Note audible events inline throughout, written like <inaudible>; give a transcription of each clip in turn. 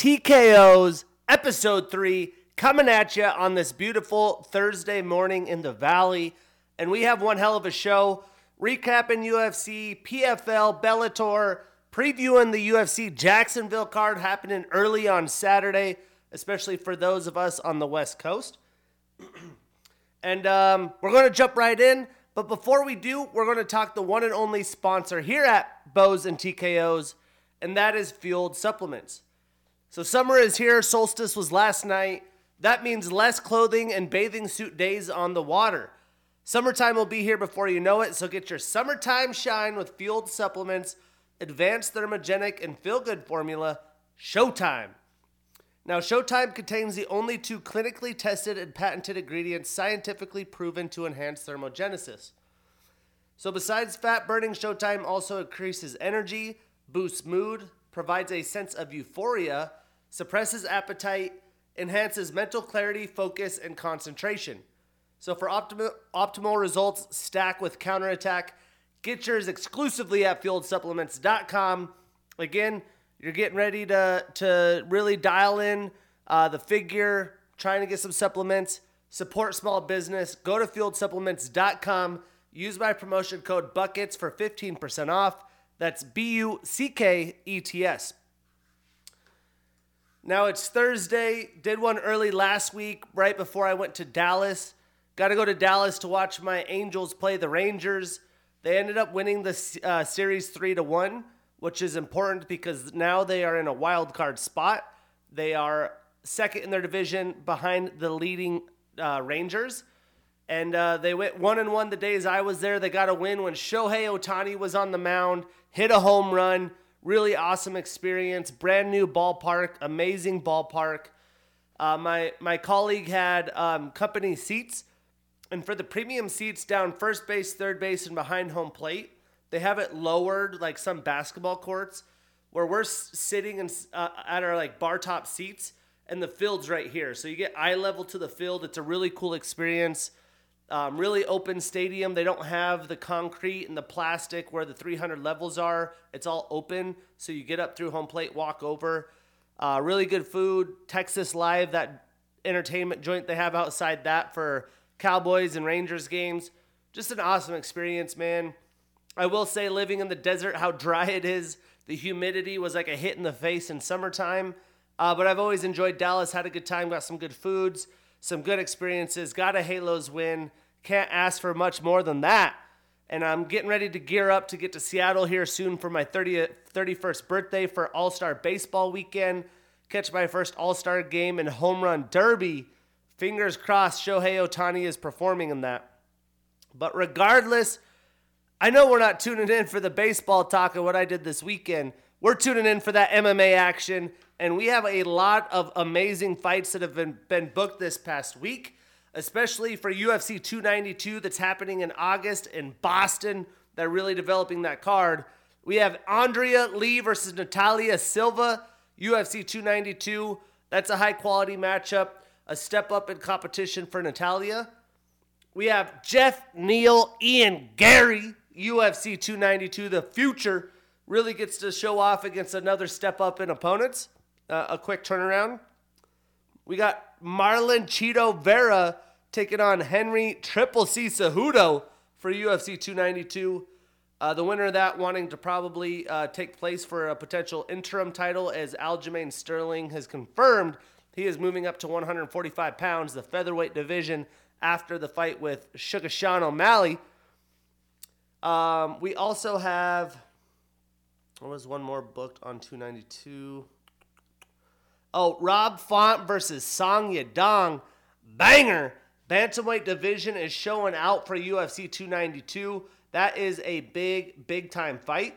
TKOs, episode three, coming at you on this beautiful Thursday morning in the Valley. And we have one hell of a show recapping UFC, PFL, Bellator, previewing the UFC Jacksonville card happening early on Saturday, especially for those of us on the West Coast. <clears throat> and um, we're going to jump right in. But before we do, we're going to talk the one and only sponsor here at Bows and TKOs, and that is Fueled Supplements. So summer is here, solstice was last night. That means less clothing and bathing suit days on the water. Summertime will be here before you know it, so get your summertime shine with Fueled Supplements, Advanced Thermogenic, and Feel Good formula, Showtime. Now, Showtime contains the only two clinically tested and patented ingredients scientifically proven to enhance thermogenesis. So, besides fat burning, Showtime also increases energy, boosts mood, provides a sense of euphoria, suppresses appetite, enhances mental clarity, focus, and concentration. So, for optimal, optimal results, stack with counterattack. Get yours exclusively at fueledsupplements.com. Again, you're getting ready to, to really dial in uh, the figure, trying to get some supplements, support small business. Go to fueledsupplements.com. Use my promotion code BUCKETS for 15% off. That's B U C K E T S. Now it's Thursday. Did one early last week, right before I went to Dallas. Got to go to Dallas to watch my Angels play the Rangers. They ended up winning the uh, series three to one, which is important because now they are in a wild card spot. They are second in their division behind the leading uh, Rangers. And uh, they went one and one the days I was there. They got a win when Shohei Ohtani was on the mound, hit a home run. Really awesome experience. Brand new ballpark, amazing ballpark. Uh, my my colleague had um, company seats, and for the premium seats down first base, third base, and behind home plate, they have it lowered like some basketball courts, where we're sitting and uh, at our like bar top seats, and the field's right here. So you get eye level to the field. It's a really cool experience. Um, really open stadium. They don't have the concrete and the plastic where the 300 levels are. It's all open, so you get up through home plate, walk over. Uh, really good food. Texas Live, that entertainment joint they have outside that for Cowboys and Rangers games. Just an awesome experience, man. I will say, living in the desert, how dry it is. The humidity was like a hit in the face in summertime. Uh, but I've always enjoyed Dallas, had a good time, got some good foods, some good experiences, got a Halos win. Can't ask for much more than that. And I'm getting ready to gear up to get to Seattle here soon for my 30th, 31st birthday for All Star Baseball weekend. Catch my first All Star game and home run derby. Fingers crossed Shohei Ohtani is performing in that. But regardless, I know we're not tuning in for the baseball talk of what I did this weekend. We're tuning in for that MMA action, and we have a lot of amazing fights that have been, been booked this past week, especially for UFC 292 that's happening in August in Boston. They're really developing that card. We have Andrea Lee versus Natalia Silva, UFC 292. That's a high quality matchup, a step up in competition for Natalia. We have Geoff Neal, Ian Garry, UFC 292. The future really gets to show off against another step up in opponents. Uh, a quick turnaround. We got Marlon Cheeto Vera taking on Henry Triple C Cejudo for UFC 292. Uh, the winner of that wanting to probably uh, take place for a potential interim title as Aljamain Sterling has confirmed he is moving up to 145 pounds, the featherweight division, after the fight with Sugar Sean O'Malley. Um, we also have, what was one more booked on 292? Oh, Rob Font versus Song Yadong. Banger. Bantamweight division is showing out for UFC 292. That is a big, big time fight.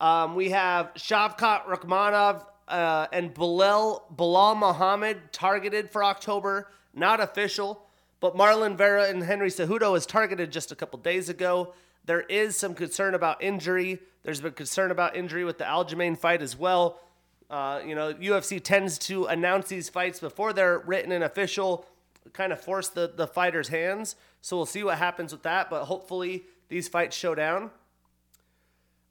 Um, we have Shavkat Rakhmonov uh, and Bilal, Belal Muhammad targeted for October. Not official, but Marlon Vera and Henry Cejudo is targeted just a couple days ago. There is some concern about injury. There's been concern about injury with the Aljamain fight as well. Uh, you know, UFC tends to announce these fights before they're written and official, kind of force the, the fighters' hands. So we'll see what happens with that, but hopefully these fights show down.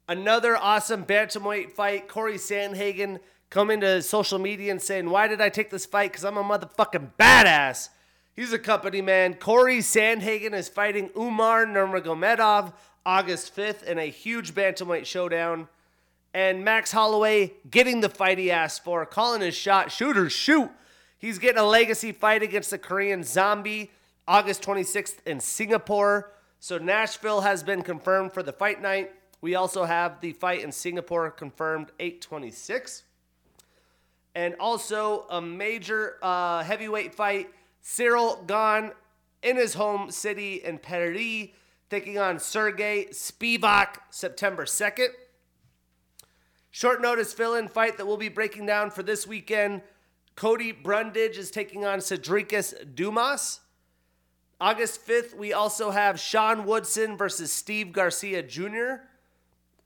Another awesome bantamweight fight Corey Sandhagen coming to social media and saying, Why did I take this fight? Because I'm a motherfucking badass. He's a company man. Corey Sandhagen is fighting Umar Nurmagomedov August 5th in a huge bantamweight showdown. And Max Holloway getting the fight he asked for, calling his shot, shooters shoot. He's getting a legacy fight against the Korean Zombie August 26th in Singapore. So Nashville has been confirmed for the fight night. We also have the fight in Singapore confirmed 826. And also a major uh, heavyweight fight Ciryl Gane in his home city in Paris, taking on Sergey Spivak September 2nd. Short notice fill in fight that we'll be breaking down for this weekend. Cody Brundage is taking on Sedriques Dumas. August 5th, we also have Sean Woodson versus Steve Garcia Jr.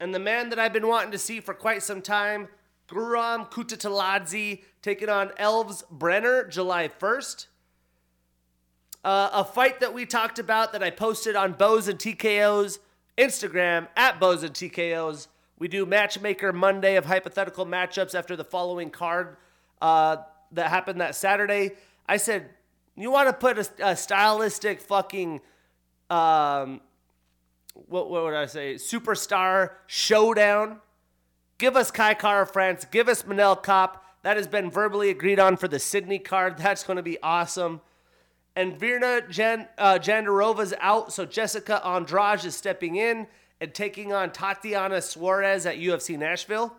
And the man that I've been wanting to see for quite some time, Guram Kutateladze, taking on Elves Brener July 1st. Uh, a fight that we talked about that I posted on Bows and TKO's Instagram at Bows and TKO's. We do Matchmaker Monday of hypothetical matchups after the following card uh, that happened that Saturday. I said, you want to put a, a stylistic fucking, um, what, what would I say, superstar showdown? Give us Kai Kara France. Give us Manel Kape. That has been verbally agreed on for the Sydney card. That's going to be awesome. And Virna Jan, uh, Jandiroba's out, so Jessica Andrade is stepping in and taking on Tatiana Suarez at UFC Nashville.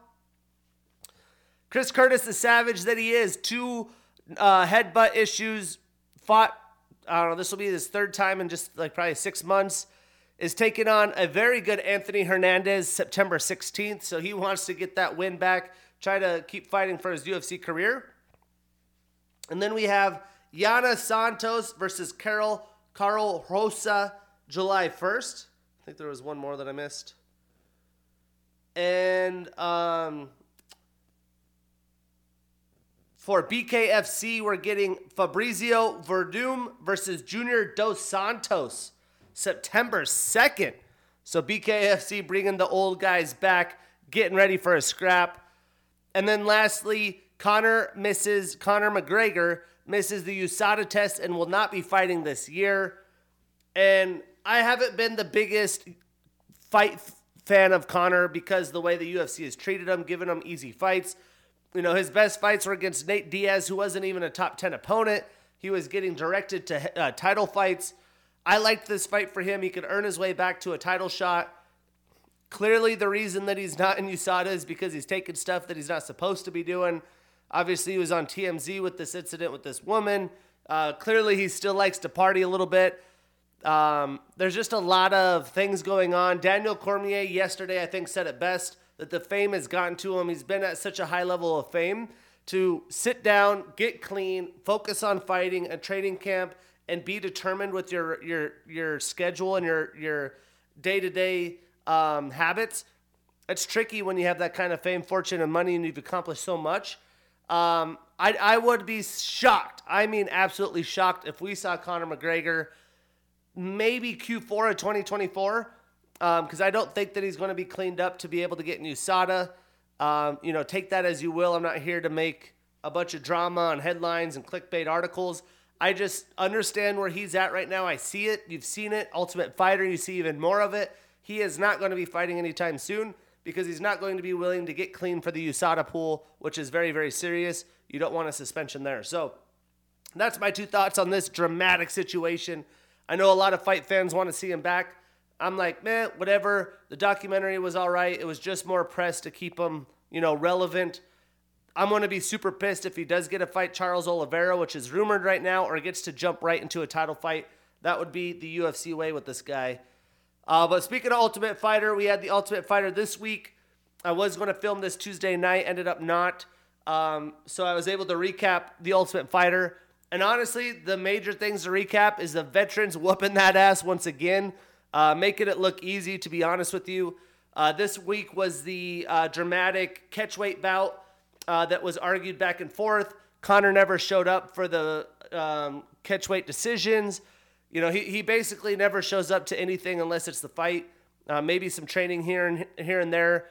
Chris Curtis, the savage that he is, two uh, headbutt issues, fought, I don't know, this will be his third time in just like probably six months, is taking on a very good Anthony Hernandez September 16th. So he wants to get that win back, try to keep fighting for his UFC career. And then we have Yana Santos versus Karol Karol Rosa July 1st. I think there was one more that I missed. And um, for BKFC, we're getting Fabricio Werdum versus Junior Dos Santos September 2nd. So BKFC bringing the old guys back, getting ready for a scrap. And then lastly, Conor misses Conor McGregor misses the USADA test and will not be fighting this year. And I haven't been the biggest fight fan of Conor because the way the UFC has treated him, given him easy fights. You know, his best fights were against Nate Diaz, who wasn't even a top 10 opponent. He was getting directed to uh, title fights. I liked this fight for him. He could earn his way back to a title shot. Clearly, the reason that he's not in USADA is because he's taking stuff that he's not supposed to be doing. Obviously, he was on TMZ with this incident with this woman. Uh, clearly, he still likes to party a little bit. Um, there's just a lot of things going on. Daniel Cormier yesterday, I think, said it best that the fame has gotten to him. He's been at such a high level of fame to sit down, get clean, focus on fighting a training camp, and be determined with your your your schedule and your your day to day habits. It's tricky when you have that kind of fame, fortune, and money, and you've accomplished so much. Um, I, I would be shocked. I mean, absolutely shocked if we saw Conor McGregor maybe Q4 of 2024 because um, I don't think that he's going to be cleaned up to be able to get USADA. Um, you know, take that as you will. I'm not here to make a bunch of drama on headlines and clickbait articles. I just understand where he's at right now. I see it. You've seen it. Ultimate Fighter, you see even more of it. He is not going to be fighting anytime soon because he's not going to be willing to get clean for the USADA pool, which is very, very serious. You don't want a suspension there. So that's my two thoughts on this dramatic situation. I know a lot of fight fans want to see him back. I'm like, man, whatever. The documentary was all right. It was just more press to keep him, you know, relevant. I'm going to be super pissed if he does get a fight Charles Oliveira, which is rumored right now, or gets to jump right into a title fight. That would be the UFC way with this guy. Uh, but speaking of Ultimate Fighter, we had the Ultimate Fighter this week. I was going to film this Tuesday night, ended up not. Um, so I was able to recap the Ultimate Fighter. And honestly, the major things to recap is the veterans whooping that ass once again, uh, making it look easy, to be honest with you. Uh, this week was the uh, dramatic catchweight bout uh, that was argued back and forth. Connor never showed up for the um, catchweight decisions. You know, he, he basically never shows up to anything unless it's the fight. Uh, maybe some training here and here and there.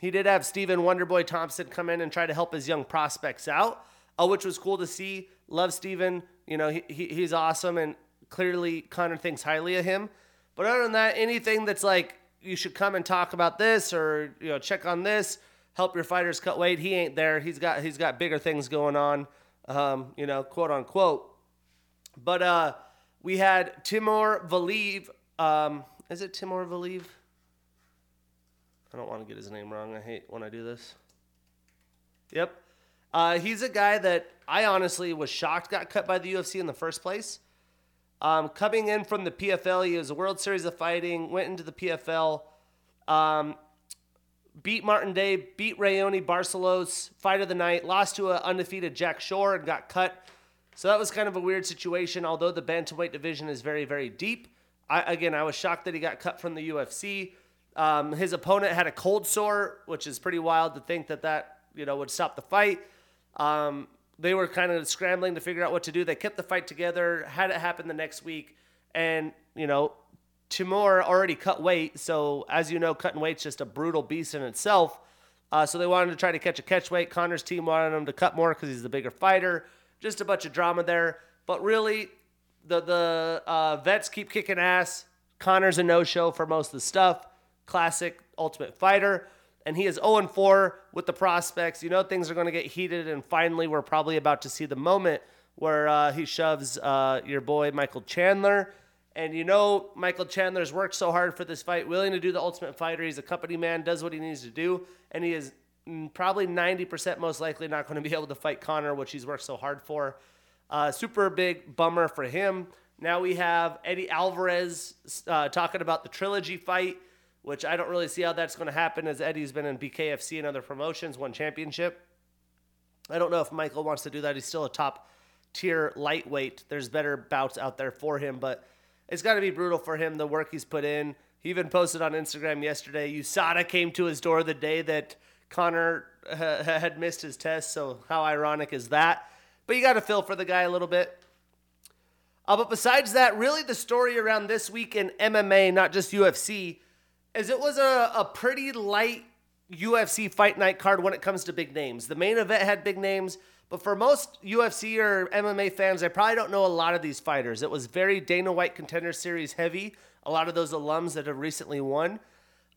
he did have Stephen Wonderboy Thompson come in and try to help his young prospects out, uh, which was cool to see. Love Stephen. You know, he, he, he's awesome, and clearly Conor thinks highly of him. But other than that, anything that's like, you should come and talk about this or, you know, check on this, help your fighters cut weight, he ain't there. He's got, he's got bigger things going on, um, you know, quote unquote. But uh, we had Timur Valiev. Um, is it Timur Valiev? I don't want to get his name wrong. I hate when I do this. Yep. Uh, he's a guy that I honestly was shocked got cut by the UFC in the first place. Um, coming in from the PFL, he was a World Series of Fighting, went into the PFL, um, beat Martin Day, beat Raoni Barcelos, fight of the night, lost to an undefeated Jack Shore, and got cut. So that was kind of a weird situation. Although the bantamweight division is very, very deep, I, again, I was shocked that he got cut from the UFC. Um, his opponent had a cold sore, which is pretty wild to think that that you know would stop the fight. Um, they were kind of scrambling to figure out what to do. They kept the fight together, had it happen the next week, and you know, Timur already cut weight. So as you know, cutting weight's just a brutal beast in itself. Uh, so they wanted to try to catch a catch weight. Connor's team wanted him to cut more because he's the bigger fighter. Just a bunch of drama there. But really, the the uh, vets keep kicking ass. Connor's a no show for most of the stuff classic Ultimate Fighter. And he is 0 4 with the prospects. You know, things are going to get heated. And finally, we're probably about to see the moment where uh, he shoves uh, your boy, Michael Chandler. And you know, Michael Chandler's worked so hard for this fight, willing to do the Ultimate Fighter. He's a company man, does what he needs to do. And he is probably 90% most likely not going to be able to fight Conor, which he's worked so hard for. Uh, super big bummer for him. Now we have Eddie Alvarez uh, talking about the trilogy fight which I don't really see how that's going to happen as Eddie's been in BKFC and other promotions, won championship. I don't know if Michael wants to do that. He's still a top tier lightweight. There's better bouts out there for him, but it's got to be brutal for him, the work he's put in. He even posted on Instagram yesterday USADA came to his door the day that Connor had missed his test, so how ironic is that? But you got to feel for the guy a little bit. Uh, but besides that, really the story around this week in MMA, not just UFC, is it was a, a pretty light UFC fight night card when it comes to big names. The main event had big names, but for most UFC or MMA fans, I probably don't know a lot of these fighters. It was very Dana White Contender Series heavy. A lot of those alums that have recently won,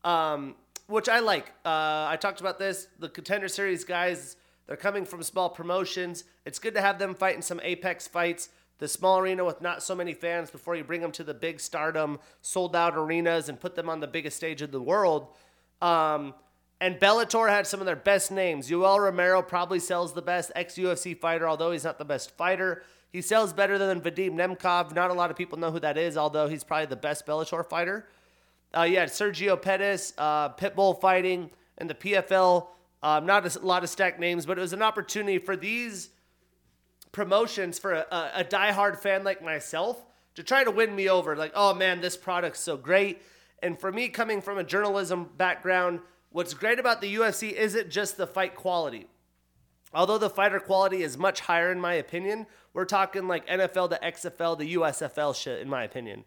um, which I like. Uh, I talked about this. The Contender Series guys, they're coming from small promotions. It's good to have them fight in some Apex fights the small arena with not so many fans before you bring them to the big stardom, sold out arenas and put them on the biggest stage in the world. Um, and Bellator had some of their best names. Yoel Romero probably sells the best ex UFC fighter, although he's not the best fighter. He sells better than Vadim Nemkov. Not a lot of people know who that is, although he's probably the best Bellator fighter. Uh, yeah, Sergio Pettis, uh, Pitbull fighting, and the PFL. Um, not a lot of stacked names, but it was an opportunity for these promotions for a, a, a diehard fan like myself to try to win me over. Like, oh man, this product's so great. And for me, coming from a journalism background, what's great about the UFC isn't just the fight quality. Although the fighter quality is much higher, in my opinion, we're talking like NFL to XFL to USFL shit, in my opinion.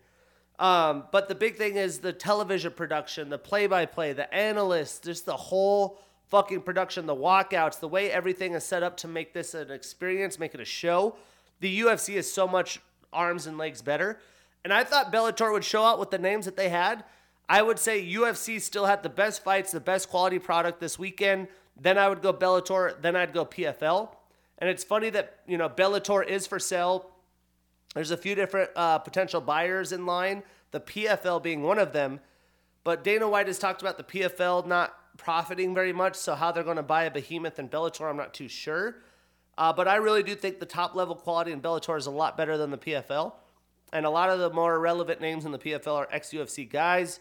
Um, but the big thing is the television production, the play by play, the analysts, just the whole fucking production, the walkouts, the way everything is set up to make this an experience, make it a show. The UFC is so much arms and legs better. And I thought Bellator would show out with the names that they had. I would say UFC still had the best fights, the best quality product this weekend. Then I would go Bellator, then I'd go PFL. And it's funny that, you know, Bellator is for sale. There's a few different uh, potential buyers in line, the PFL being one of them. But Dana White has talked about the PFL not profiting very much. So how they're going to buy a behemoth in Bellator, I'm not too sure. Uh, but I really do think the top level quality in Bellator is a lot better than the PFL. And a lot of the more relevant names in the PFL are ex UFC guys.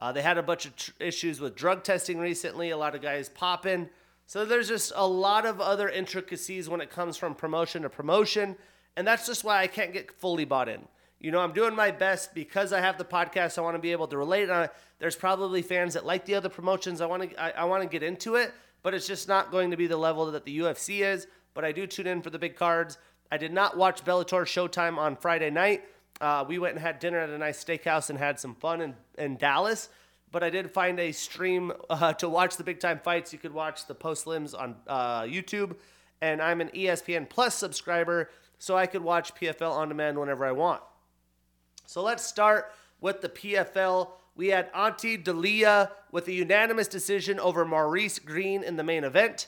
Uh, they had a bunch of tr- issues with drug testing recently, a lot of guys popping. So there's just a lot of other intricacies when it comes from promotion to promotion. And that's just why I can't get fully bought in. You know, I'm doing my best because I have the podcast. I want to be able to relate. There's probably fans that like the other promotions. I want to I, I want to get into it, but it's just not going to be the level that the UFC is. But I do tune in for the big cards. I did not watch Bellator Showtime on Friday night. Uh, we went and had dinner at a nice steakhouse and had some fun in, in Dallas. but I did find a stream <laughs> uh, to watch the big time fights. You could watch the post limbs on uh, YouTube, and I'm an ESPN Plus subscriber, so I could watch PFL on demand whenever I want. So let's start with the PFL. We had Ante Delija with a unanimous decision over Maurice Greene in the main event.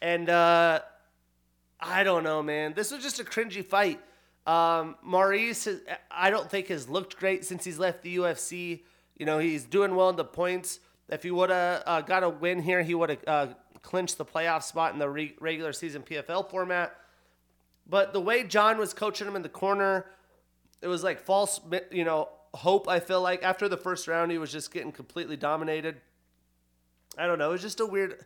And uh, I don't know, man. This was just a cringy fight. Um, Maurice, I don't think has looked great since he's left the UFC. You know, he's doing well in the points. If he would have uh, got a win here, he would have uh, clinched the playoff spot in the re- regular season PFL format. But the way John was coaching him in the corner, it was like false, you know, hope. I feel like after the first round, he was just getting completely dominated. I don't know. It was just a weird.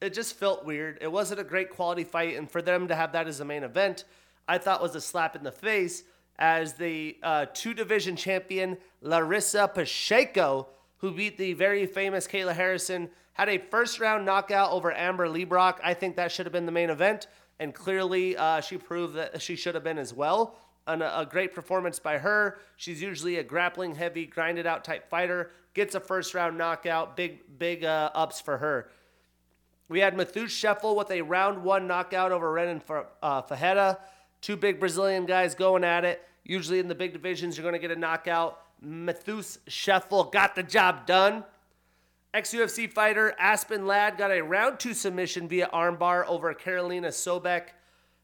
It just felt weird. It wasn't a great quality fight, and for them to have that as a main event, I thought was a slap in the face. As the uh, two division champion Larissa Pacheco, who beat the very famous Kayla Harrison, had a first round knockout over Amber Leibrock. I think that should have been the main event, and clearly uh, she proved that she should have been as well. An, a great performance by her. She's usually a grappling heavy, grinded out type fighter. Gets a first round knockout. Big, big uh, ups for her. We had Matheus Scheffel with a round one knockout over Renan uh, Fajeda. Two big Brazilian guys going at it. Usually in the big divisions, you're going to get a knockout. Matheus Scheffel got the job done. Ex UFC fighter Aspen Ladd got a round two submission via armbar over Karolina Sobek.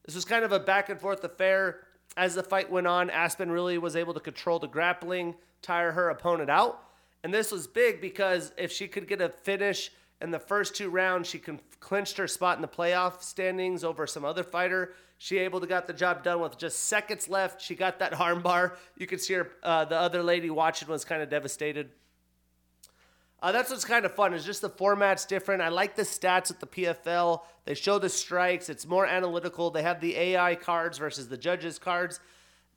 This was kind of a back and forth affair. As the fight went on, Aspen really was able to control the grappling, tire her opponent out. And this was big because if she could get a finish in the first two rounds, she clinched her spot in the playoff standings over some other fighter. She able to got the job done with just seconds left. She got that <laughs> armbar. You could see her. Uh, the other lady watching was kind of devastated. Uh, that's what's kind of fun. Is just the format's different. I like the stats at the PFL. They show the strikes. It's more analytical. They have the AI cards versus the judges cards.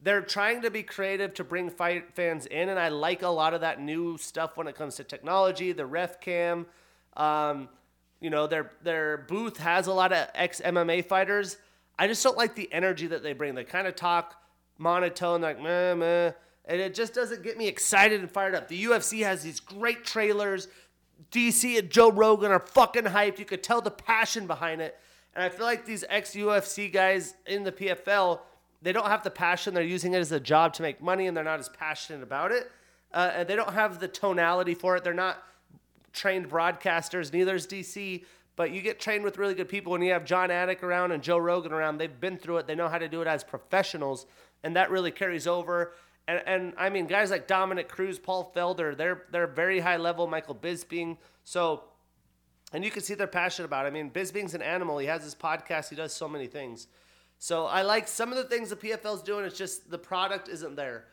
They're trying to be creative to bring fight fans in, and I like a lot of that new stuff when it comes to technology. The ref cam, um, you know, their their booth has a lot of ex MMA fighters. I just don't like the energy that they bring. They kind of talk monotone, like meh meh and it just doesn't get me excited and fired up. The UFC has these great trailers. DC and Joe Rogan are fucking hyped. You could tell the passion behind it. And I feel like these ex UFC guys in the PFL, they don't have the passion. They're using it as a job to make money and they're not as passionate about it. Uh, and they don't have the tonality for it. They're not trained broadcasters, neither is DC. But you get trained with really good people. When you have Jon Anik around and Joe Rogan around, they've been through it. They know how to do it as professionals. And that really carries over. And, and I mean, guys like Dominick Cruz, Paul Felder, they're they're very high level. Michael Bisping, so, and you can see they're passionate about. it. I mean, Bisping's an animal. He has his podcast. He does so many things. So I like some of the things the PFL's doing. It's just the product isn't there.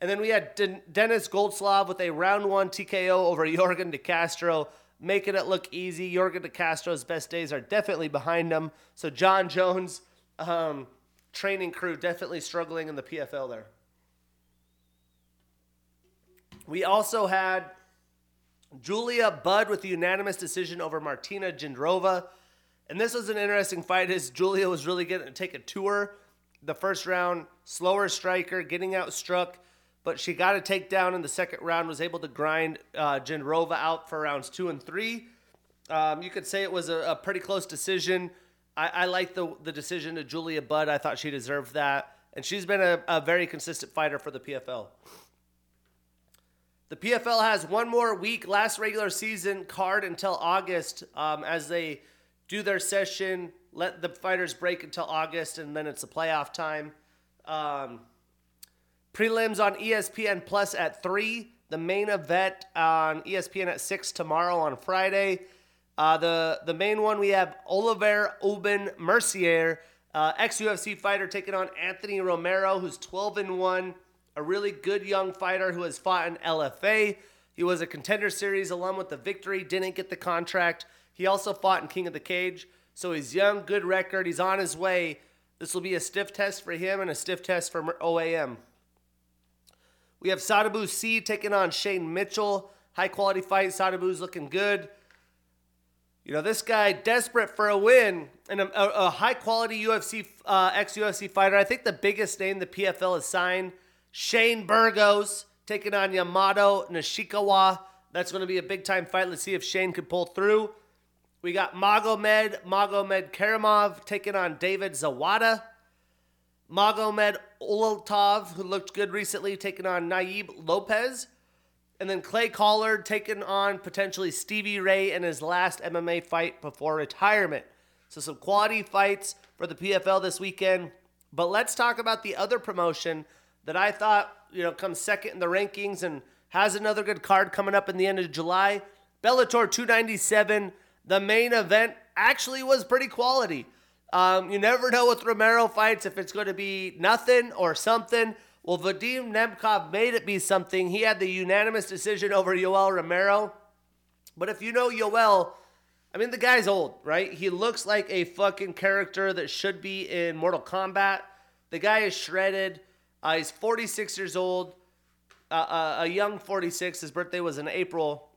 And then we had Den- Dennis Goltsov with a round one TKO over <laughs> Jorgen De Castro, making it look easy. Jorgen De Castro's best days are definitely behind him. So Jon Jones, um, training crew, definitely struggling in the PFL there. We also had Julia Budd with the unanimous decision over Martina Jindrova. And this was an interesting fight as Julia was really getting to take a tour. The first round, slower striker, getting outstruck, but she got a takedown in the second round, was able to grind uh, Jindrova out for rounds two and three. Um, you could say it was a, a pretty close decision. I, I like the, the decision to Julia Budd. I thought she deserved that. And she's been a, a very consistent fighter for the PFL. The PFL has one more week, last regular season card until August um, as they do their session, let the fighters break until August, and then it's the playoff time. Um, prelims on ESPN Plus at 3. The main event on ESPN at 6 tomorrow on Friday. Uh, the, the main one, we have Oliver Aubin Mercier, uh, ex UFC fighter, taking on Anthony Romero, who's 12 and 1 a really good young fighter who has fought in LFA. He was a contender series alum with the victory, didn't get the contract. He also fought in King of the Cage. So he's young, good record. He's on his way. This will be a stiff test for him and a stiff test for OAM. We have Sadibou Sy taking on Shane Mitchell. High quality fight. Sadibou's looking good. You know, this guy desperate for a win and a, a, high quality UFC, uh, ex UFC fighter. I think the biggest name the PFL has signed Shane Burgos taking on Yamato Nishikawa. That's going to be a big time fight. Let's see if Shane can pull through. We got Magomed Magomedkerimov taking on David Zawada. Magomed Olatov, who looked good recently, taking on Naib Lopez. And then Clay Collard taking on potentially Stevie Ray in his last MMA fight before retirement. So some quality fights for the PFL this weekend. But let's talk about the other promotion that I thought, you know, comes second in the rankings and has another good card coming up in the end of July. Bellator 297, the main event actually was pretty quality. Um, you never know with Romero fights if it's going to be nothing or something. Well, Vadim Nemkov made it be something. He had the unanimous decision over Yoel Romero. But if you know Yoel, I mean, the guy's old, right? He looks like a fucking character that should be in Mortal Kombat. The guy is shredded. Uh, he's 46 years old, uh, uh, a young 46. His birthday was in April.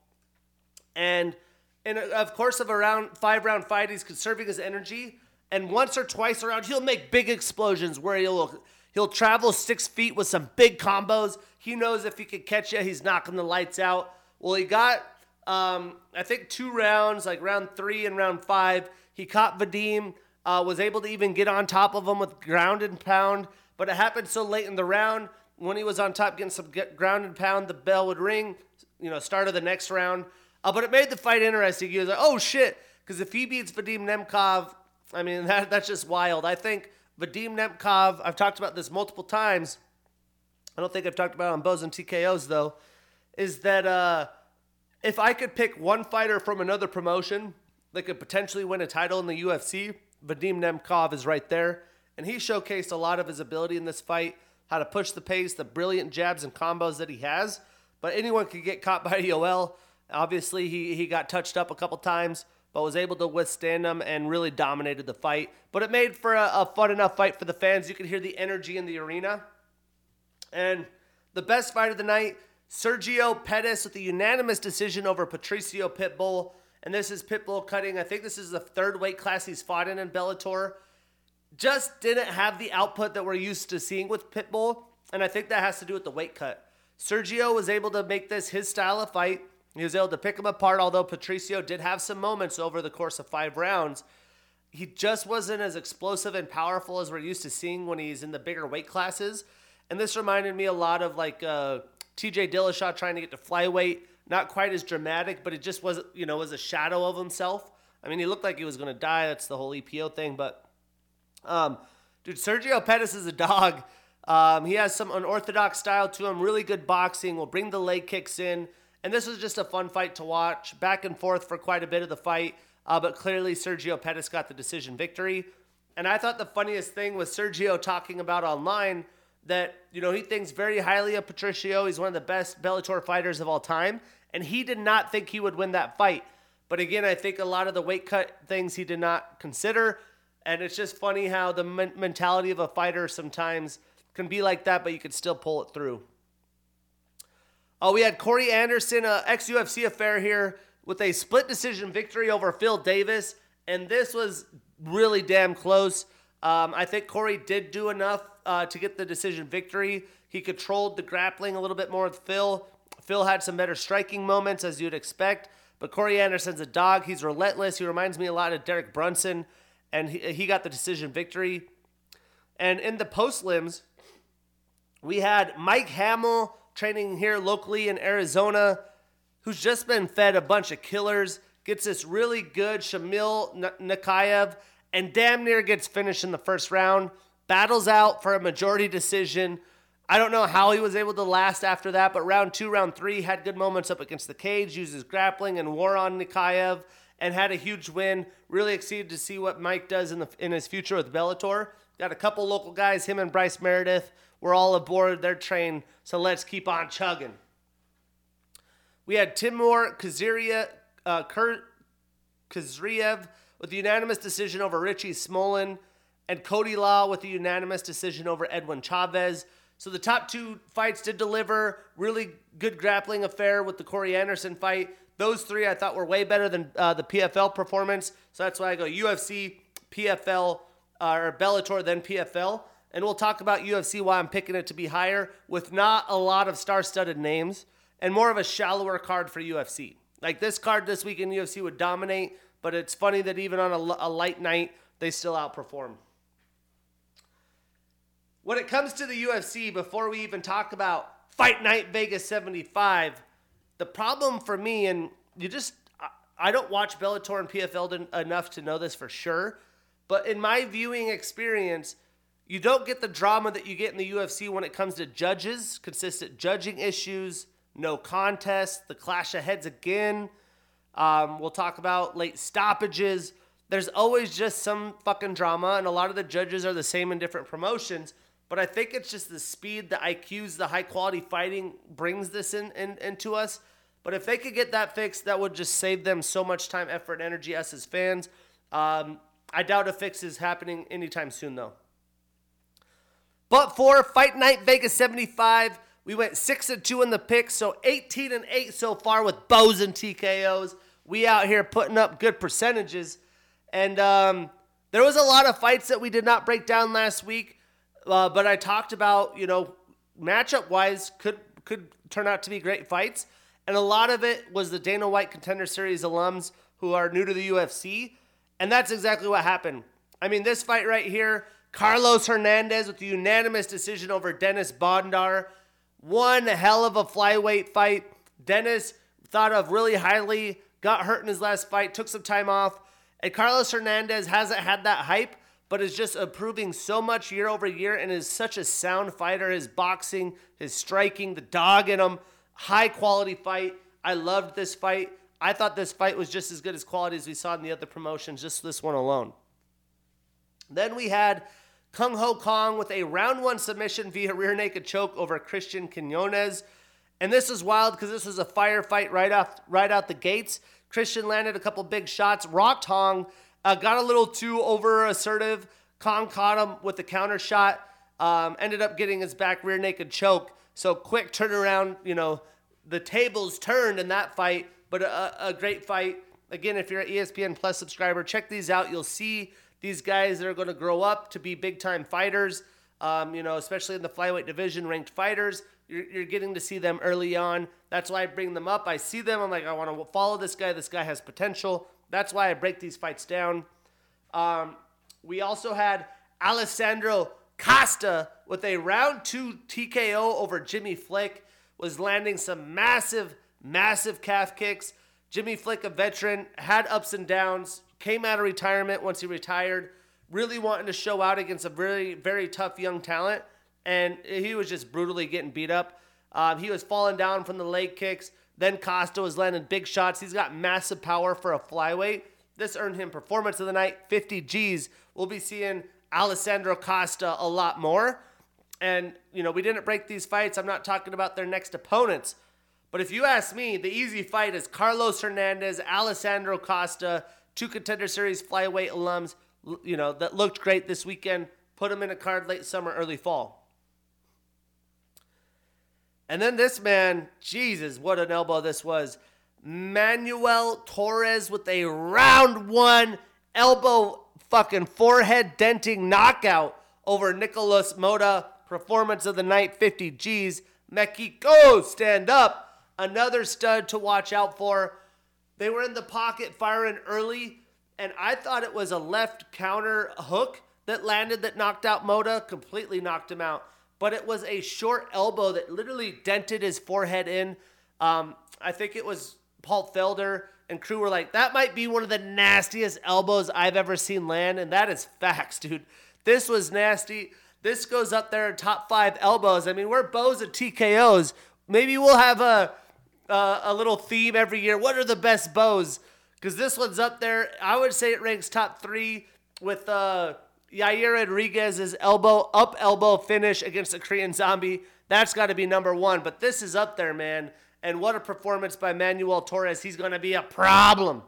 And in a, of course of around five round fight, he's conserving his energy. And once or twice around, he'll make big explosions where he'll he'll travel six feet with some big combos. He knows if he can catch you, he's knocking the lights out. Well, he got um, I think two rounds, like round three and round five. He caught Vadim, uh, was able to even get on top of him with ground and pound, but it happened so late in the round. When he was on top getting some ground and pound, the bell would ring, you know, start of the next round. Uh, but it made the fight interesting. He was like, oh shit, because if he beats Vadim Nemkov, I mean, <laughs> that, that's just wild. I think Vadim Nemkov, I've talked about this multiple times. I don't think I've talked about it on Bows and TKOs, though, is that uh, if I could pick one fighter from another promotion that could potentially win a title in the UFC, Vadim Nemkov is right there. And he showcased a lot of his ability in this fight, how to push the pace, the brilliant jabs and combos that he has. But anyone could get caught by <laughs> Yoel. Obviously, he, he got touched up a couple times, but was able to withstand them and really dominated the fight. But it made for a, a fun enough fight for the fans. You could hear the energy in the arena. And the best fight of the night Sergio Pettis with a unanimous decision over Patricio Pitbull. And this is Pitbull cutting. I think this is the third weight class he's fought in in Bellator. Just didn't have the output that we're used to seeing with Pitbull. And I think that has to do with the weight cut. Sergio was able to make this his style of fight. He was able to pick him apart, although Patricio did have some moments over the course of five rounds. He just wasn't as explosive and powerful as we're used to seeing when he's in the bigger weight classes. And this reminded me a lot of like uh, TJ Dillashaw trying to get to flyweight, not quite as dramatic, but it just was, you know, was a shadow of himself. I mean, he looked like he was going to die. That's the whole EPO thing. But, um, dude, Sergio Pettis is a dog. Um, he has some unorthodox style to him, really good boxing, will bring the leg kicks in. And this was just a fun fight to watch, back and forth for quite a bit of the fight. Uh, but clearly, Sergio Pettis got the decision victory. And I thought the funniest thing was Sergio talking about online that you know he thinks very highly of Patricio. He's one of the best Bellator fighters of all time, and he did not think he would win that fight. But again, I think a lot of the weight cut things he did not consider, and it's just funny how the men- mentality of a fighter sometimes can be like that, but you can still pull it through. Oh, we had Corey Anderson, a ex UFC affair here, with a split decision victory over Phil Davis, and this was really damn close. Um, I think Corey did do enough uh, to get the decision victory. He controlled the grappling a little bit more with Phil. Phil had some better striking moments, as you'd expect. But Corey Anderson's a dog. He's relentless. He reminds me a lot of Derek Brunson, and he, he got the decision victory. And in the post limbs, we had Mike Hamel training here locally in Arizona, who's just been fed a bunch of killers, gets this really good Shamil Nikaev, and damn near gets finished in the first round battles out for a majority decision. I don't know how he was able to last after that, but round two, round three, had good moments up against the cage, uses grappling and war on Nikaev, and had a huge win. Really excited to see what Mike does in the in his future with Bellator. Got a couple local guys, him and Bryce Meredith. We're all aboard their train, so let's keep on chugging. We had Timur Kaziria, uh, Khizriev with the unanimous decision over Richie Smullen and Cody Law with a unanimous decision over Edwin Chavez. So the top two fights did deliver. Really good grappling affair with the Corey Anderson fight. Those three I thought were way better than uh, the PFL performance. So that's why I go UFC, PFL, uh, or Bellator, then PFL. And we'll talk about UFC why I'm picking it to be higher with not a lot of star studded names. and more of a shallower card for UFC. Like this card this week in UFC would dominate, but it's funny that even on a, a light night, they still outperform. When it comes to the UFC, before we even talk about Fight Night Vegas 75, the problem for me, and you just, I don't watch Bellator and PFL enough to know this for sure, but in my viewing experience, you don't get the drama that you get in the UFC when it comes to judges, consistent judging issues, no contest, the clash of heads again. Um, we'll talk about late stoppages. There's always just some fucking drama, and a lot of the judges are the same in different promotions. But I think it's just the speed, the IQs, the high quality fighting brings this in, in into us. But if they could get that fixed, that would just save them so much time, effort, and energy, us as fans. Um, I doubt a fix is happening anytime soon, though. But for Fight Night Vegas 75, we went 6 and 2 in the picks, so 18 and 8 so far with bows and TKOs. We out here putting up good percentages. And um, there was a lot of fights that we did not break down last week, uh, but I talked about, you know, matchup wise, could could turn out to be great fights. And a lot of it was the Dana White Contender Series alums who are new to the UFC. And that's exactly what happened. I mean, this fight right here, Carlos Hernandez with the unanimous decision over Denys Bondar. One hell of a flyweight fight. Dennis thought of really highly, got hurt in his last fight, took some time off. And Carlos Hernandez hasn't had that hype, but is just improving so much year over year and is such a sound fighter. His boxing, his striking, the dog in him, high quality fight. I loved this fight. I thought this fight was just as good as quality as we saw in the other promotions, just this one alone. Then we had Kyung Ho Kang with a round one submission via rear naked choke over Christian Quinones. And this is wild because this was a firefight right off right out the gates. Christian landed a couple big shots. Rock Tong uh, got a little too over assertive. Kang caught him with a counter shot. Um, ended up getting his back rear naked choke. So quick turnaround. You know the tables turned in that fight, but a, a great fight. Again, if you're an ESPN Plus subscriber, check these out. You'll see these guys that are going to grow up to be big time fighters. Um, you know, especially in the flyweight division, ranked fighters. You're, you're, getting to see them early on. That's why I bring them up. I see them. I'm like, I want to follow this guy. This guy has potential. That's why I break these fights down. Um, we also had Alessandro Costa with a round two TKO over Jimmy Flick. Was landing some massive, massive calf kicks. Jimmy Flick, a veteran, had ups and downs came out of retirement once he retired, really wanting to show out against a very, very tough young talent. And he was just brutally getting beat up. Um, he was falling down from the leg kicks. Then Costa was landing big shots. He's got massive power for a flyweight. This earned him performance of the night, 50 G's. We'll be seeing Alessandro Costa a lot more. And, you know, we didn't break these fights. I'm not talking about their next opponents. But if you ask me, the easy fight is Carlos Hernandez, Alessandro Costa, two contender series flyweight alums, you know, that looked great this weekend. Put them in a card late summer, early fall. And then this man, Jesus, what an elbow this was. Manuel Torres with a round one elbow fucking forehead denting knockout over Nicholas Motta. Performance of the night, 50 G's. Mexico, stand up. Another stud to watch out for. They were in the pocket firing early, and I thought it was a left counter hook that landed that knocked out Motta, completely knocked him out. But it was a short elbow that literally dented his forehead in. Um, I think it was Paul Felder and crew were like, that might be one of the nastiest elbows I've ever seen land. And that is facts, dude. This was nasty. This goes up there top five elbows. I mean, we're bows at TKOs. Maybe we'll have a uh, a little theme every year. What are the best bows? Because this one's up there. I would say it ranks top three with uh, Yair Rodriguez's elbow up elbow finish against the Korean Zombie. That's got to be number one. But this is up there, man. And what a performance by Manuel Torres. He's going to be a problem.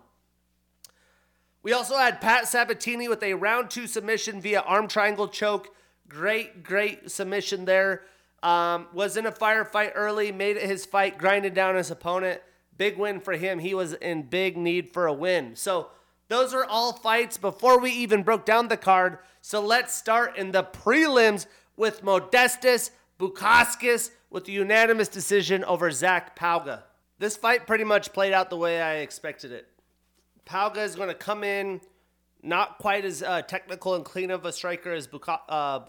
We also had Pat Sabatini with a round two submission via arm triangle choke. Great, great submission there. Um, was in a firefight early, made it his fight, grinded down his opponent. Big win for him. He was in big need for a win. So those are all fights before we even broke down the card. So let's start in the prelims with Modestas Bukauskas with the unanimous decision over Zach Pauga. This fight pretty much played out the way I expected it. Pauga is going to come in not quite as uh, technical and clean of a striker as Buka- uh,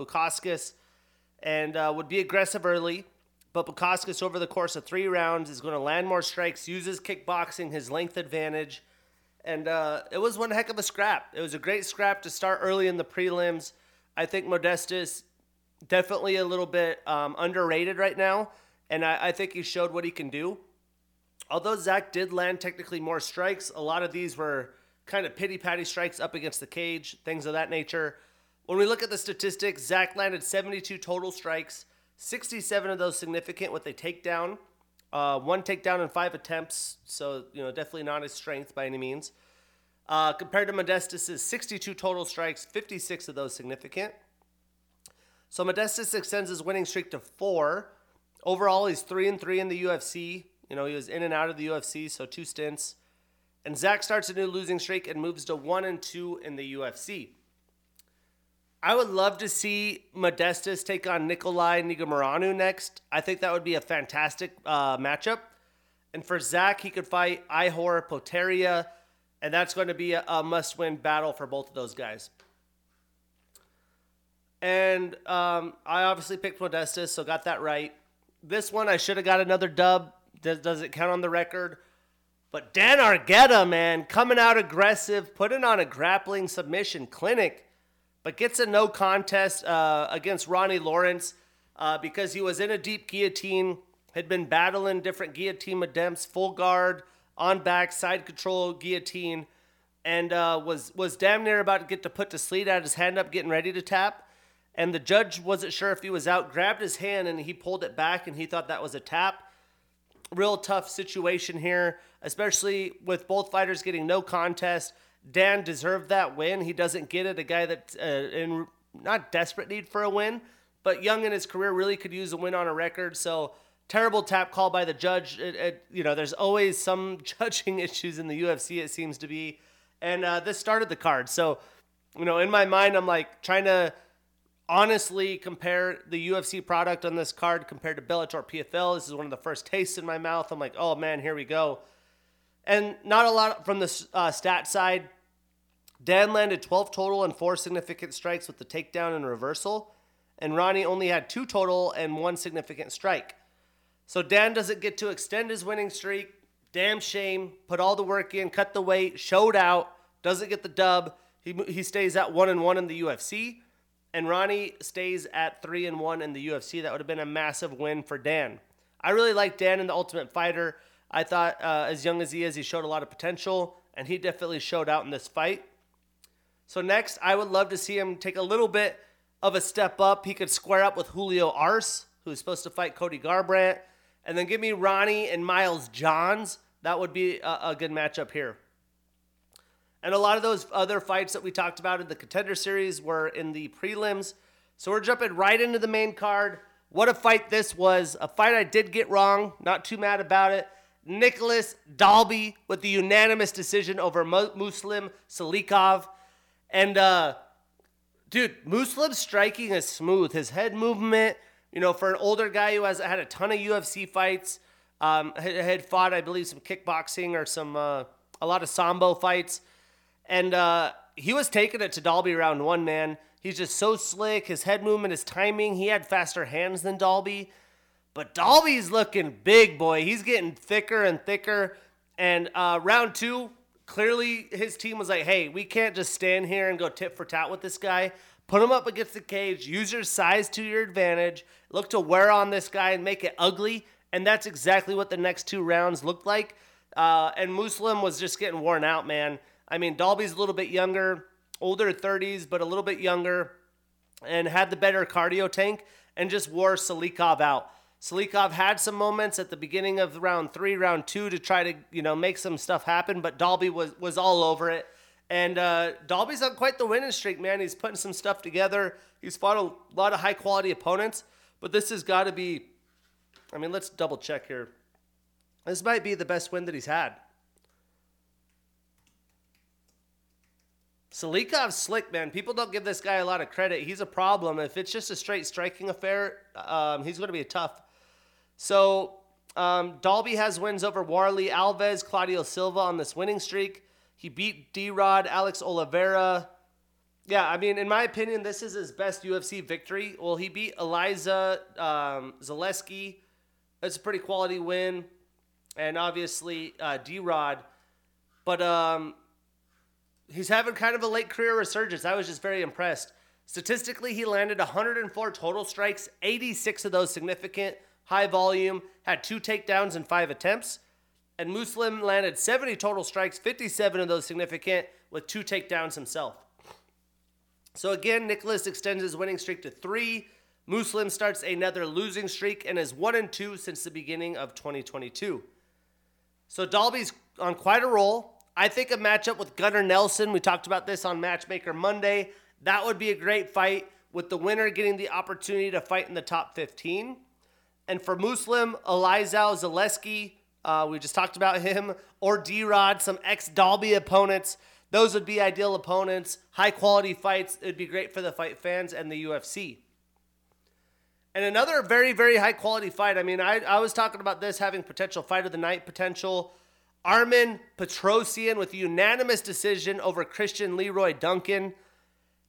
and uh, would be aggressive early. But Bukauskas, over the course of three rounds, is going to land more strikes, uses kickboxing, his length advantage. And uh, it was one heck of a scrap. It was a great scrap to start early in the prelims. I think Modestas definitely a little bit um, underrated right now, and I, I, think he showed what he can do. Although Zach did land technically more strikes, a lot of these were kind of pity patty strikes up against the cage, things of that nature. When we look at the statistics, Zach landed 72 total strikes, 67 of those significant with a takedown, uh, one takedown in five attempts, so you know definitely not his strength by any means. Uh, compared to Modestas' 62 total strikes, 56 of those significant. So Modestas extends his winning streak to four. Overall, he's three and three in the UFC. You know, he was in and out of the UFC, so two stints. And Zach starts a new losing streak and moves to one and two in the UFC. I would love to see Modestas take on Nicolae Negumereanu next. I think that would be a fantastic uh, matchup. And for Zach, he could fight Ihor Potieria, and that's going to be a, a must win battle for both of those guys. And um, I obviously picked Modestas, so got that right. This one, I should have got another dub. Does, does it count on the record? But Dan Argueta, man, coming out aggressive, putting on a grappling submission clinic but gets a no contest uh, against Ronnie Lawrence uh, because he was in a deep guillotine, had been battling different guillotine attempts, full guard, on back, side control guillotine, and uh, was was damn near about to get to put to sleep. Had his hand up, getting ready to tap, and the judge wasn't sure if he was out. Grabbed his hand and he pulled it back, and he thought that was a tap. Real tough situation here, especially with both fighters getting no contest. Dan deserved that win. He doesn't get it. A guy that's uh, in not desperate need for a win, but young in his career really could use a win on a record. So terrible tap call by the judge. It, it, you know, there's always some <laughs> judging issues in the UFC. It seems to be, and uh, this started the card. So, you know, in my mind, I'm like trying to honestly compare the UFC product on this card compared to Bellator PFL. This is one of the first tastes in my mouth. I'm like, oh man, here we go. And not a lot from the uh, stat side. Dan landed 12 total and four significant strikes with the takedown and reversal, and Ronnie only had two total and one significant strike. So Dan doesn't get to extend his winning streak. Damn shame. Put all the work in, cut the weight, showed out, doesn't get the dub. He, he stays at one and one in the UFC, and Ronnie stays at three and one in the UFC. That would have been a massive win for Dan. I really like Dan in the Ultimate Fighter. I thought, uh, as young as he is, he showed a lot of potential, and he definitely showed out in this fight. So next, I would love to see him take a little bit of a step up. He could square up with Julio Arce, who's supposed to fight Cody Garbrandt, and then give me Ronnie and Miles Johns. That would be a, a good matchup here. And a lot of those other fights that we talked about in the contender series were in the prelims. So we're jumping right into the main card. What a fight this was. A fight I did get wrong. Not too mad about it. Nicolas Dalby with the unanimous decision over Muslim Salikhov. And uh, dude, Muslim's striking is smooth. His head movement, you know, for an older guy who has had a ton of UFC fights, um, had fought, I believe, some kickboxing or some uh, a lot of sambo fights, and uh, he was taking it to Dalby round one. Man, he's just so slick. His head movement, his timing. He had faster hands than Dalby, but Dalby's looking big, boy. He's getting thicker and thicker. And uh, round two, clearly his team was like, hey, we can't just stand here and go tit for tat with this guy. Put him up against the cage, use your size to your advantage, look to wear on this guy and make it ugly. And that's exactly what the next two rounds looked like. Uh, and Muslim was just getting worn out, man. I mean, Dalby's a little bit younger, older 30s, but a little bit younger, and had the better cardio tank and just wore Salikhov out. Salikhov had some moments at the beginning of round three, round two to try to, you know, make some stuff happen, but Dalby was, was all over it. And uh, Dalby's on quite the winning streak, man. He's putting some stuff together. He's fought a lot of high quality opponents, but this has got to be, I mean, let's double check here. This might be the best win that he's had. Salikhov's slick, man. People don't give this guy a lot of credit. He's a problem. If it's just a straight striking affair, um, he's going to be tough. So um, Dalby has wins over Warlley, Alves, Claudio Silva on this winning streak. He beat D Rod, Alex Oliveira. Yeah, I mean, in my opinion, this is his best UFC victory. Well, he beat Eliza um, Zaleski. That's a pretty quality win. And obviously, uh, D Rod. But um, he's having kind of a late career resurgence. I was just very impressed. Statistically, he landed 104 total strikes, 86 of those significant, high volume, had two takedowns and five attempts. And Muslim landed 70 total strikes, 57 of those significant, with two takedowns himself. So again, Nicolas extends his winning streak to three. Muslim starts another losing streak and is one and two since the beginning of 2022. So Dalby's on quite a roll. I think a matchup with Gunnar Nelson, we talked about this on Matchmaker Monday, that would be a great fight with the winner getting the opportunity to fight in the top 15. And for Muslim, Elizeu Zaleski, uh, we just talked about him, or D Rod, some ex Dalby opponents. Those would be ideal opponents, high quality fights. It would be great for the fight fans and the UFC. And another very, very high quality fight. I mean, I, I was talking about this having potential fight of the night potential. Armen Petrosyan with a unanimous decision over Christian Leroy Duncan.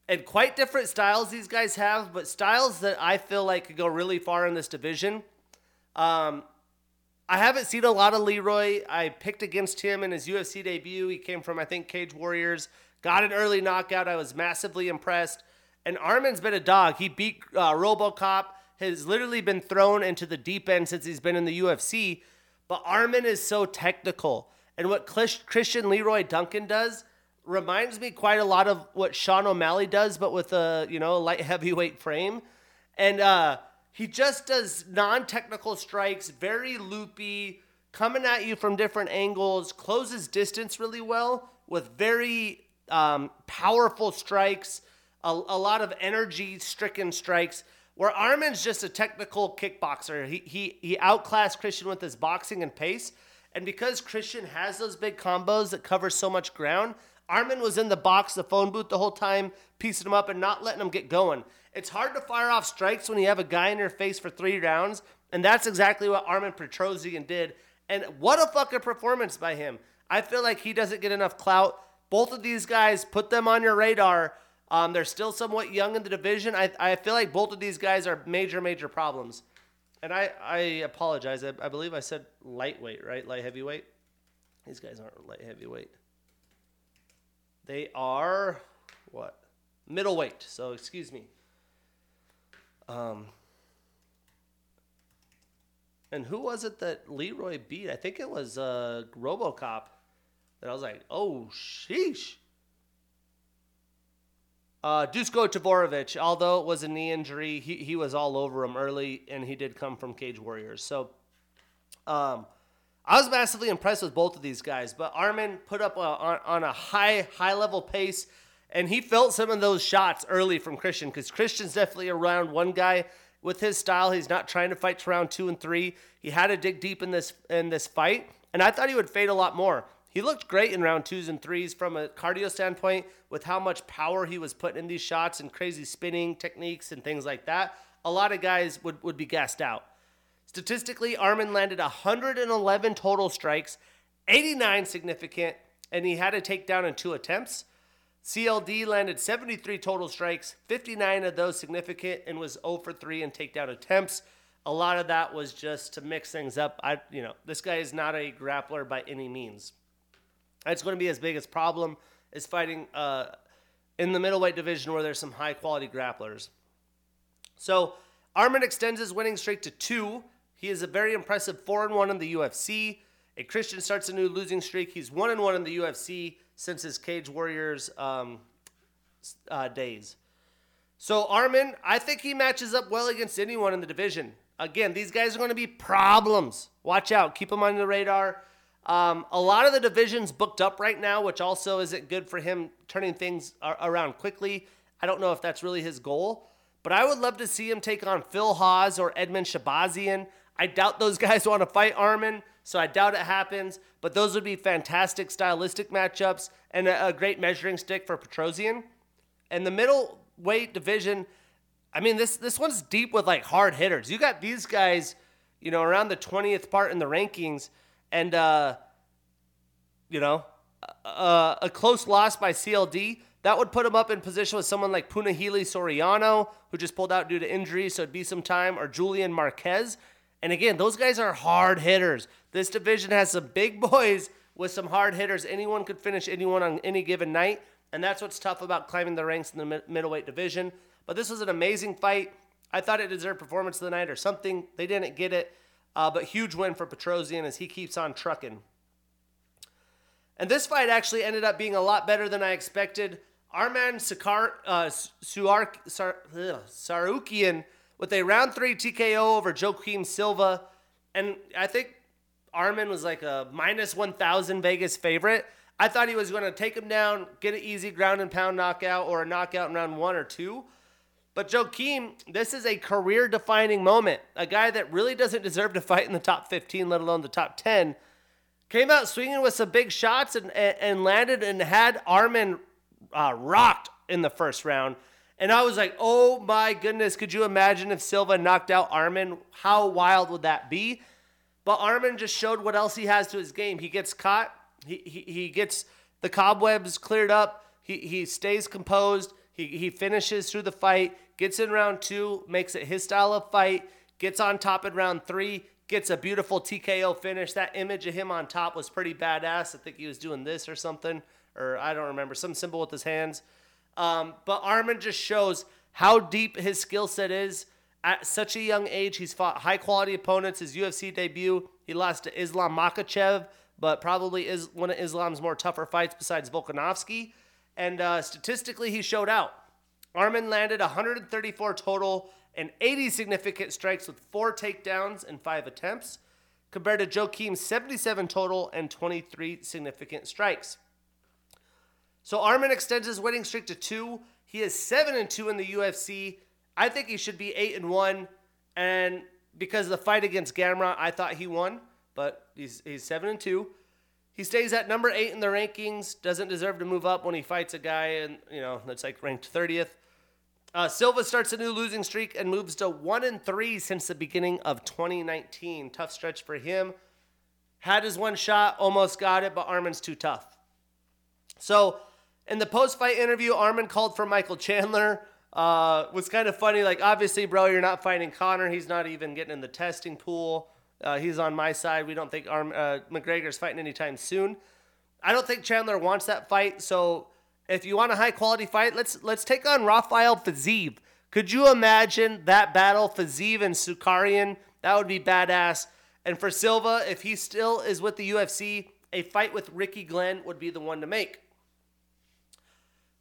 And quite different styles these guys have, but styles that I feel like could go really far in this division. Um, I haven't seen a lot of Leroy. I picked against him in his UFC debut. He came from, I think, Cage Warriors. Got an early knockout. I was massively impressed. And Armen's been a dog. He beat uh, Robocop. Has literally been thrown into the deep end since he's been in the UFC. But Armen is so technical. And what Christian Leroy Duncan does reminds me quite a lot of what Sean O'Malley does, but with a you know light <laughs> heavyweight frame. And uh, he just does non-technical strikes, very loopy, coming at you from different angles, closes distance really well with very um, powerful strikes, a, a lot of energy-stricken strikes. Where Armen's just a technical kickboxer. He he he outclassed Christian with his boxing and pace. And because Christian has those big combos that cover so much ground, Armen was in the box, the phone booth the whole time, piecing him up and not letting him get going. It's hard to fire off strikes when you have a guy in your face for three rounds, and that's exactly what Armen Petrosyan did. And what a fucking performance by him. I feel like he doesn't get enough clout. Both of these guys, put them on your radar. Um, they're still somewhat young in the division. I, I feel like both of these guys are major, major problems. And I, I apologize. I, I believe I said lightweight, right? Light heavyweight. These guys aren't light heavyweight. They are what? Middleweight. So excuse me. Um, and who was it that Leroy beat? I think it was uh, RoboCop. That I was like, oh sheesh. Uh, Dusko Todorovic, although it was a knee injury, he, he was all over him early, and he did come from Cage Warriors. So, um, I was massively impressed with both of these guys. But Armen put up a, on, on a high high level pace and he felt some of those shots early from Christian because Christian's definitely a round one guy with his style. He's not trying to fight to round two and three. He had to dig deep in this in this fight, and I thought he would fade a lot more. He looked great in round twos and threes from a cardio standpoint with how much power he was putting in these shots and crazy spinning techniques and things like that. A lot of guys would, would be gassed out. Statistically, Armen landed 111 total strikes, 89 significant, and he had a takedown in two attempts. CLD landed 73 total strikes, 59 of those significant, and was 0 for 3 in takedown attempts. A lot of that was just to mix things up. I, you know, this guy is not a grappler by any means. That's going to be his biggest problem is fighting uh, in the middleweight division where there's some high quality grapplers. So Armen extends his winning streak to two. He is a very impressive four and one in the UFC. A Christian starts a new losing streak. He's one and one in the UFC since his Cage Warriors um, uh, days. So Armen, I think he matches up well against anyone in the division. Again, these guys are going to be problems. Watch out. Keep them on the radar. Um, a lot of the divisions booked up right now, which also isn't good for him turning things around quickly. I don't know if that's really his goal, but I would love to see him take on Phil Hawes or Edmen Shahbazyan. I doubt those <laughs> guys want to fight Armen, so I doubt it happens. But those would be fantastic stylistic matchups and a, a great measuring stick for Petrosyan. And the middleweight division, I mean, this this one's deep with like hard hitters. You got these guys, you know, around the twentieth part in the rankings, and uh, you know, uh, a close loss by CLD that would put him up in position with someone like Punahele Soriano, who just pulled out due to injury, so it'd be some time, or Julian Marquez. And again, those guys are hard hitters. This division has some big <laughs> boys with some hard hitters. Anyone could finish anyone on any given night, and that's what's tough about climbing the ranks in the middleweight division. But this was an amazing fight. I thought it deserved performance of the night or something. They didn't get it, uh, but huge win for Petrosyan as he keeps on trucking. And this fight actually ended up being a lot better than I expected. Arman Sakar, uh, Sar, ugh, Tsarukyan with a round three TKO over Joaquim Silva. And I think Arman was like a minus 1,000 Vegas favorite. I thought he was going to take him down, get an easy ground and pound knockout or a knockout in round one or two. But Joaquim, this is a career defining moment. A guy that really doesn't deserve to fight in the top 15, let alone the top 10, came out swinging with some big shots and, and, and landed and had Arman uh, rocked in the first round. And I was like, oh my goodness, could you imagine if Silva knocked out Arman? How wild would that be? But Arman just showed what else he has to his game. He gets caught, he, he, he gets the cobwebs cleared up, he, he stays composed, he, he finishes through the fight, gets in round two, makes it his style of fight, gets on top in round three, gets a beautiful TKO finish. That image of him on top was pretty badass. I think he was doing this or something or I don't remember, some symbol with his hands. Um, but Arman just shows how deep his skill set is. At such a young age, he's fought high quality opponents. His UFC debut, he lost to Islam Makhachev, but probably is one of Islam's more tougher fights besides Volkanovski. And uh, statistically, he showed out. Arman landed 134 total and 80 significant strikes with four takedowns and five attempts, compared to Joaquim's 77 total and 23 significant strikes. So Arman extends his winning streak to two. He is seven and two in the UFC. I think he should be eight and one. And because of the fight against Gamrot, I thought he won, but he's he's seven and two. He stays at number eight in the rankings. Doesn't deserve to move up when he fights a guy and you know that's like ranked thirtieth. Uh, Silva starts a new losing streak and moves to one and three since the beginning of 2019. Tough stretch for him. Had his one shot, almost got it, but Arman's too tough. So in the post fight interview, Arman called for Michael Chandler. Uh, was kind of funny. Like, obviously, bro, you're not fighting Conor. He's not even getting in the testing pool. Uh, he's on my side. We don't think Arm, uh, McGregor's fighting anytime soon. I don't think Chandler wants that fight. So, if you want a high quality fight, let's let's take on Rafael Fiziev. Could you imagine that battle, Fiziev and Tsarukyan? That would be badass. And for Silva, if he still is with the UFC, a fight with Ricky Glenn would be the one to make.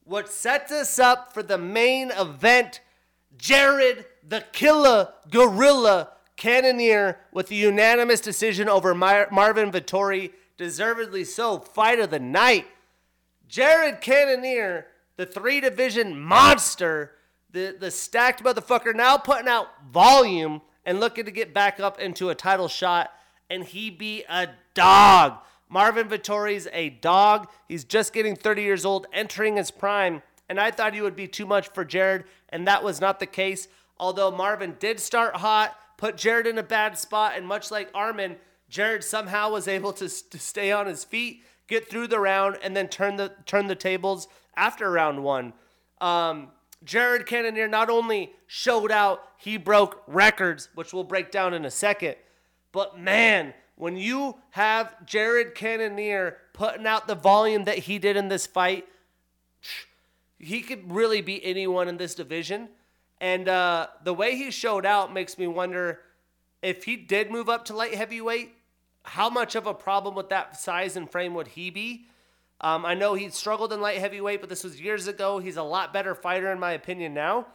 What sets us up for the main event Jared the Killer Gorilla Cannonier with a unanimous decision over Mar- Marvin Vettori, deservedly so, fight of the night. Jared Cannonier, the three division monster, the, the stacked motherfucker, now putting out volume and looking to get back up into a title shot, and he be a dog. Marvin Vettori's a dog. He's just getting 30 years old, entering his prime. And I thought he would be too much for Jared, and that was not the case. Although Marvin did start hot, put Jared in a bad spot, and much like Arman, Jared somehow was able to, to stay on his feet, get through the round, and then turn the turn the tables after round one. Um, Jared Cannonier not only showed out, he broke records, which we'll break down in a second. But man, when you have Jared Cannonier putting out the volume that he did in this fight, he could really beat anyone in this division. And uh, the way he showed out makes me wonder if he did move up to light heavyweight, how much of a problem with that size and frame would he be? Um, I know he struggled in light heavyweight, but this was years ago. He's a lot better fighter, in my opinion, now.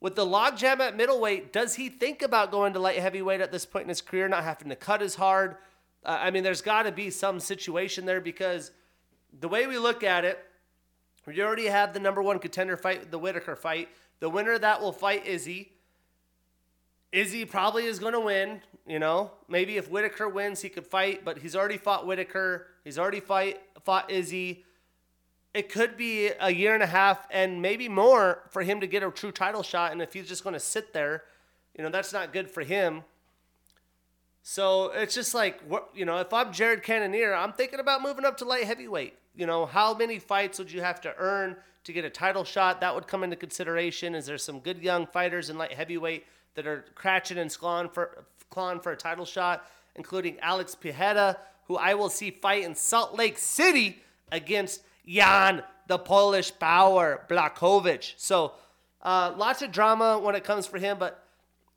With the logjam at middleweight, does he think about going to light heavyweight at this point in his career, not having to cut as hard? Uh, I mean, there's got to be some situation there because the way we look at it, we already have the number one contender fight, the Whittaker fight. The winner that will fight Izzy. Izzy probably is going to win. You know, maybe if Whittaker wins, he could fight, but he's already fought Whittaker. He's already fight fought Izzy. It could be a year and a half and maybe more for him to get a true title shot. And if he's just going to sit there, you know, that's not good for him. So it's just like, you know, if I'm Jared Cannonier, I'm thinking about moving up to light heavyweight. You know, how many fights would you have to earn to get a title shot? That would come into consideration. Is there some good young fighters in light heavyweight that are scratching and clawing for, clawing for a title shot, including Alex Pereira, who I will see fight in Salt Lake City against Jan, the Polish power, Blachowicz. So uh, lots of drama when it comes for him, but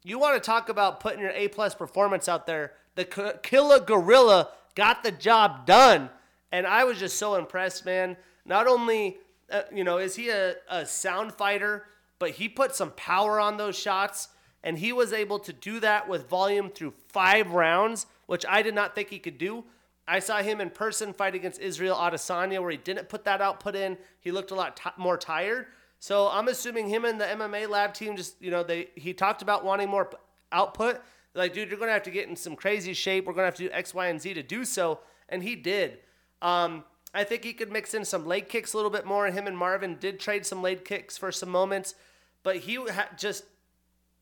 you want to talk about putting your A plus performance out there. The Killer Gorilla got the job done, and I was just so impressed, man. Not only uh, you know is he a, a sound fighter, but he put some power on those shots, and he was able to do that with volume through five rounds, which I did not think he could do. I saw him in person fight against Israel Adesanya, where he didn't put that output in. He looked a lot t- more tired. So I'm assuming him and the MMA lab team just, you know, they he talked about wanting more output. They're like, dude, you're gonna have to get in some crazy shape. We're gonna have to do X, Y, and Z to do so, and he did. Um, I think he could mix in some leg kicks a little bit more. Him and Marvin did trade some leg kicks for some moments, but he ha- just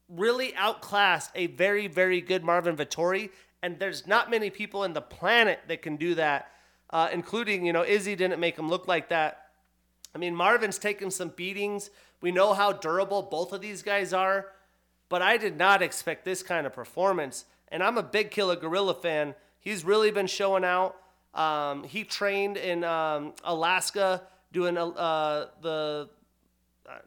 really outclassed a very, very good Marvin Vettori. And there's not many people in the planet that can do that, uh, including, you know, Izzy didn't make him look like that. I mean, Marvin's taken some beatings. We know how durable both of these guys are, but I did not expect this kind of performance. And I'm a big Killer Gorilla fan. He's really been showing out. Um, he trained in um, Alaska doing uh, the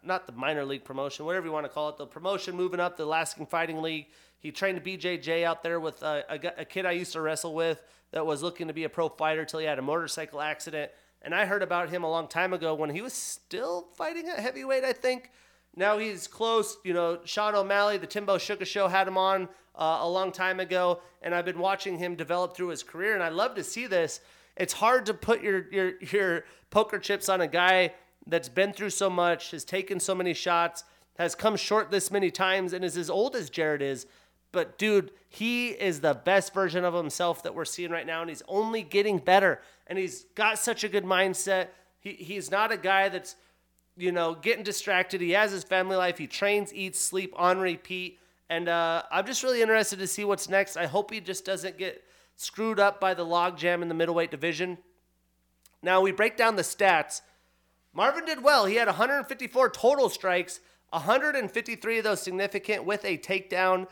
not the minor league promotion, whatever you want to call it, the promotion moving up the Alaskan Fighting League. He trained BJJ out there with a, a, a kid I used to wrestle with that was looking to be a pro fighter till he had a motorcycle accident and I heard about him a long time ago when he was still fighting at heavyweight, I think. Now he's close. You know, Sean O'Malley, the Timbo Sugarshow, had him on uh, a long time ago, and I've been watching him develop through his career, and I love to see this. It's hard to put your your your poker chips on a guy that's been through so much, has taken so many shots, has come short this many times, and is as old as Jared is. But dude, he is the best version of himself that we're seeing right now, and he's only getting better. And he's got such a good mindset. He, he's not a guy that's, you know, getting distracted. He has his family life. He trains, eats, sleep on repeat. And uh, I'm just really interested to see what's next. I hope he just doesn't get screwed up by the logjam in the middleweight division. Now we break down the stats. Marvin did well. He had 154 total strikes, 153 of those significant with a takedown.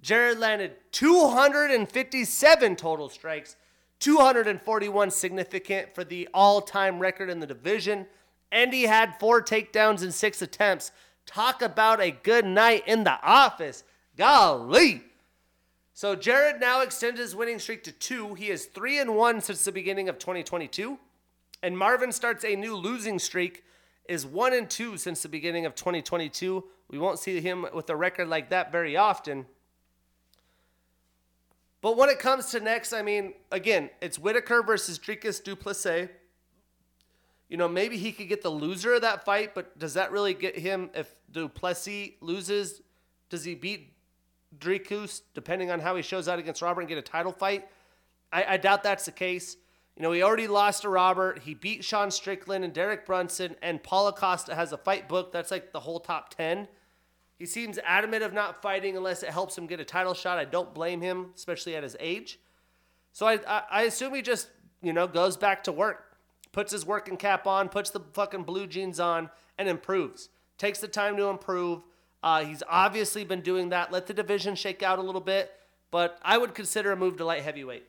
Jared landed 257 total strikes, 241 significant for the all time record in the division. And he had four takedowns in six attempts. Talk about a good night in the office. Golly. So Jared now extends his winning streak to two. He is three and one since the beginning of 2022. And Marvin starts a new losing streak, is one and two since the beginning of 2022. We won't see him with a record like that very often. But when it comes to next, I mean, again, it's Whittaker versus Dricus Du Plessis. You know, maybe he could get the loser of that fight, but does that really get him if Du Plessis loses? Does he beat Dricus, depending on how he shows out against Robert and get a title fight? I, I doubt that's the case. You know, he already lost to Robert. He beat Sean Strickland and Derek Brunson, and Paulo Costa has a fight book that's like the whole top 10. He seems adamant of not fighting unless it helps him get a title shot. I don't blame him, especially at his age. So I, I, I assume he just, you know, goes back to work, puts his working cap on, puts the fucking blue jeans on, and improves. Takes the time to improve. Uh, he's obviously been doing that. Let the division shake out a little bit, but I would consider a move to light heavyweight.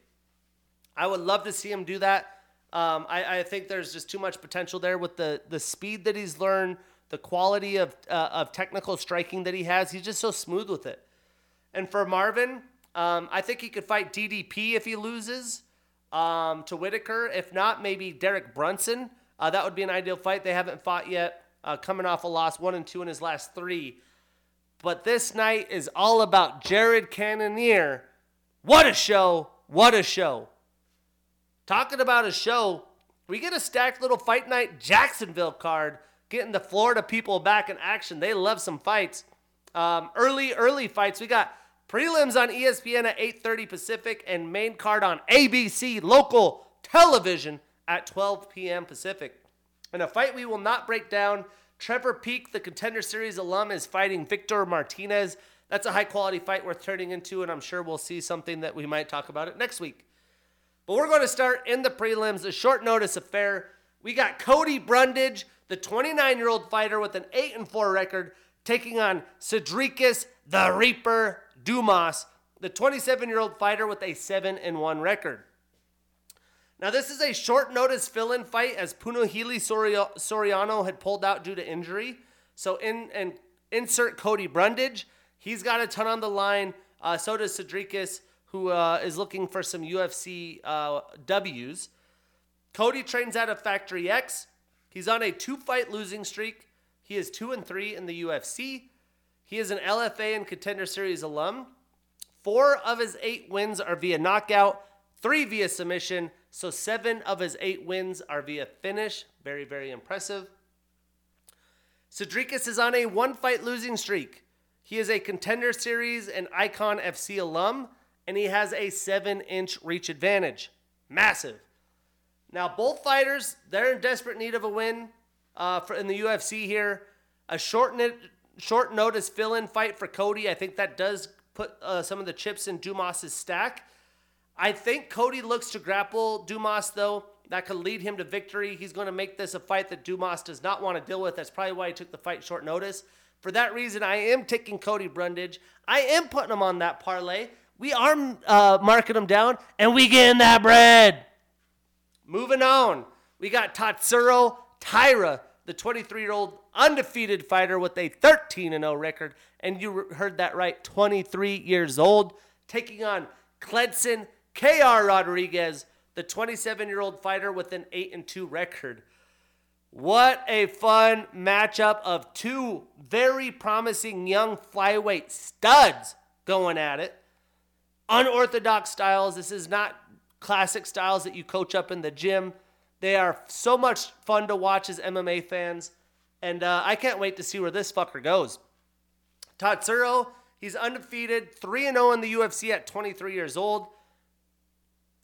I would love to see him do that. Um, I, I think there's just too much potential there with the the speed that he's learned, the quality of, uh, of technical striking that he has. He's just so smooth with it. And for Marvin, um, I think he could fight DDP if he loses um, to Whittaker. If not, maybe Derek Brunson. Uh, that would be an ideal fight. They haven't fought yet, uh, coming off a loss, one and two in his last three. But this night is all about Jared Cannonier. What a show! What a show! Talking about a show, we get a stacked little fight night Jacksonville card getting the Florida people back in action. They love some fights. Um, early, early fights. We got Prelims on ESPN at 8:30 Pacific and main card on ABC local television at 12 p.m. Pacific. In a fight we will not break down, Trevor Peek, the Contender Series alum, is fighting Victor Martinez. That's a high quality fight worth turning into, and I'm sure we'll see something that we might talk about it next week. But we're going to start in the prelims, a short notice affair. We got Cody Brundage, the 29 year old fighter with an 8 and 4 record, taking on Sedriques the Reaper Dumas, the 27 year old fighter with a 7 and 1 record. Now, this is a short notice fill in fight as Punahele Sorio- Soriano had pulled out due to injury. So, in and insert Cody Brundage. He's got a ton on the line. Uh, so does Sedriques, who uh, is looking for some UFC uh, W's. Cody trains out of Factory X. He's on a two fight losing streak. He is 2 and 3 in the UFC. He is an LFA and Contender Series alum. Four of his eight wins are via knockout, three via submission. So seven of his eight wins are via finish. Very, very impressive. Sedriques is on a one fight losing streak. He is a Contender Series and Icon FC alum, and he has a seven inch reach advantage. Massive. Now, both fighters, they're in desperate need of a win uh, for in the UFC here. A short, short notice fill in fight for Cody. I think that does put uh, some of the chips in Dumas's stack. I think Cody looks to grapple Dumas, though. That could lead him to victory. He's going to make this a fight that Dumas does not want to deal with. That's probably why he took the fight short notice. For that reason, I am taking Cody Brundage. I am putting him on that parlay. We are uh, marking them down, and we getting that bread. Moving on, we got Tatsuro Taira, the 23 year old undefeated fighter with a 13 0 record. And you heard that right, 23 years old, taking on Kleydson KR Rodrigues, the 27 year old fighter with an 8 and 2 record. What a fun matchup of two very promising young flyweight studs going at it. Unorthodox styles. This is not classic styles that you coach up in the gym. They are so much fun to watch as MMA fans. And uh, I can't wait to see where this fucker goes. Tatsuro, he's undefeated, 3 0 in the UFC at 23 years old.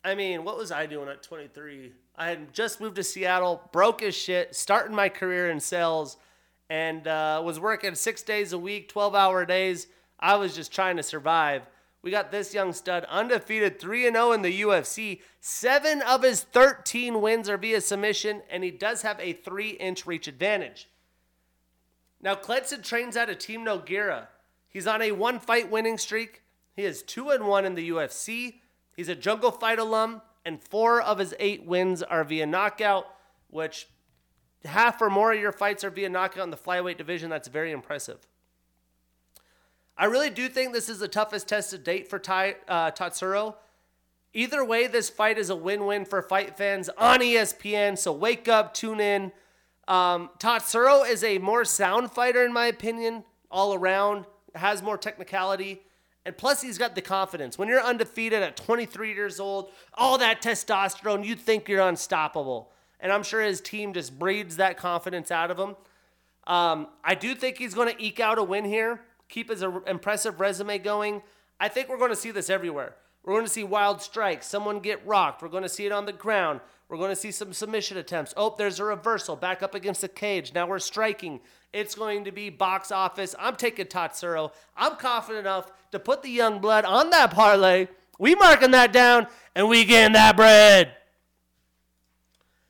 I mean, what was I doing at 23? I had just moved to Seattle, broke as shit, starting my career in sales, and uh, was working six days a week, 12 hour days. I was just trying to survive. We got this young stud undefeated 3 0 in the UFC. Seven of his 13 wins are via submission, and he does have a three inch reach advantage. Now, Kleydson trains out of Team Nogueira. He's on a one fight winning streak. He is 2 and 1 in the UFC. He's a jungle fight alum, and four of his eight wins are via knockout, which half or more of your fights are via knockout in the flyweight division. That's very impressive. I really do think this is the toughest test to date for Ty, uh, Tatsuro. Either way, this fight is a win win for fight fans on ESPN. So wake up, tune in. Um, Tatsuro is a more sound fighter, in my opinion, all around, has more technicality. And plus, he's got the confidence. When you're undefeated at 23 years old, all that testosterone, you think you're unstoppable. And I'm sure his team just breeds that confidence out of him. Um, I do think he's going to eke out a win here, keep his impressive resume going. I think we're going to see this everywhere. We're going to see wild strikes, someone get rocked. We're going to see it on the ground. We're going to see some submission attempts. Oh, there's a reversal back up against the cage. Now we're striking. It's going to be box office. I'm taking Tatsuro. I'm confident enough to put the young blood on that parlay. We marking that down, and we getting that bread.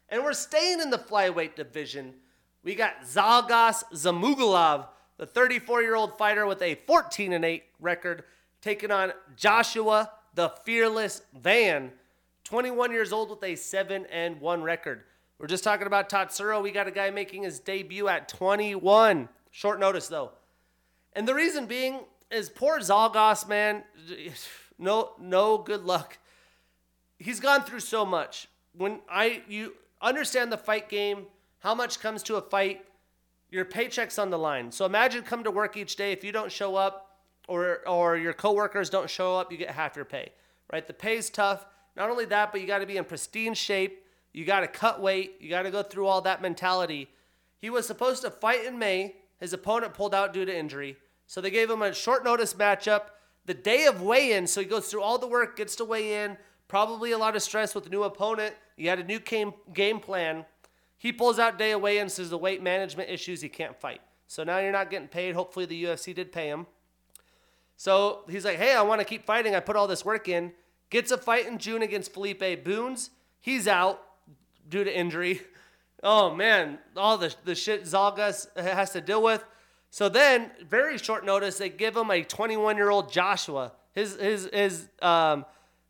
And we're staying in the flyweight division. We got Zhalgas Zhumagulov, the 34-year-old fighter with a 14 and 8 record, taking on Joshua the Fearless Van, 21 years old with a 7 and 1 record. We're just talking about Tatsuro. We got a guy making his debut at 21. Short notice though. And the reason being is poor Zhalgas, man, no no good luck. He's gone through so much. When I you understand the fight game, how much comes to a fight, your paycheck's on the line. So imagine come to work each day if you don't show up or or your coworkers don't show up, you get half your pay. Right? The pay's tough. Not only that, but you got to be in pristine shape. You got to cut weight. You got to go through all that mentality. He was supposed to fight in May. His opponent pulled out due to injury. So they gave him a short notice matchup. the day of weigh-in. So he goes through all the work, gets to weigh in. Probably a lot of stress with a new opponent. He had a new game game plan. He pulls out day away weigh-in, says the weight management issues, he can't fight. So now you're not getting paid. Hopefully the UFC did pay him. So he's like, hey, I want to keep fighting. I put all this work in. Gets a fight in June against Felipe Bunes. He's out due to injury. <laughs> Oh man, all the the shit Zhalgas has to deal with. So then, very short notice, they give him a 21 year old Joshua. His his his um,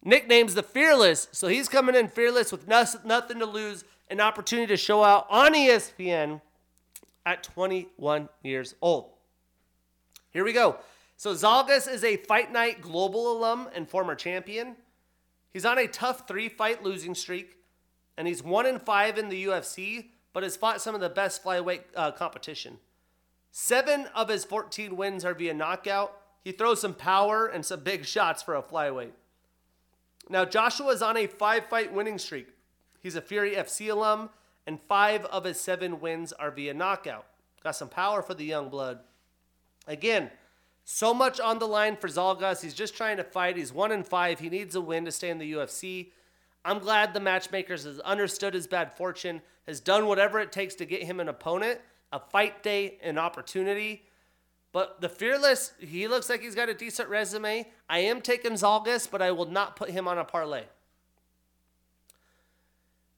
nickname's the Fearless. So he's coming in fearless with nothing to lose, an opportunity to show out on ESPN at 21 years old. Here we go. So Zhalgas is a Fight Night Global alum and former champion. He's on a tough three fight losing streak, and he's one in five in the UFC, but has fought some of the best flyweight uh, competition. Seven of his 14 wins are via knockout. He throws some power and some big shots for a flyweight. Now, Joshua is on a five fight winning streak. He's a Fury FC alum, and five of his seven wins are via knockout. Got some power for the young blood. Again, so much on the line for Zhalgas. He's just trying to fight. He's one in five. He needs a win to stay in the UFC. I'm glad the matchmakers has understood his bad fortune, has done whatever it takes to get him an opponent, a fight day, an opportunity. But the fearless, he looks like he's got a decent resume. I am taking Zhalgas, but I will not put him on a parlay.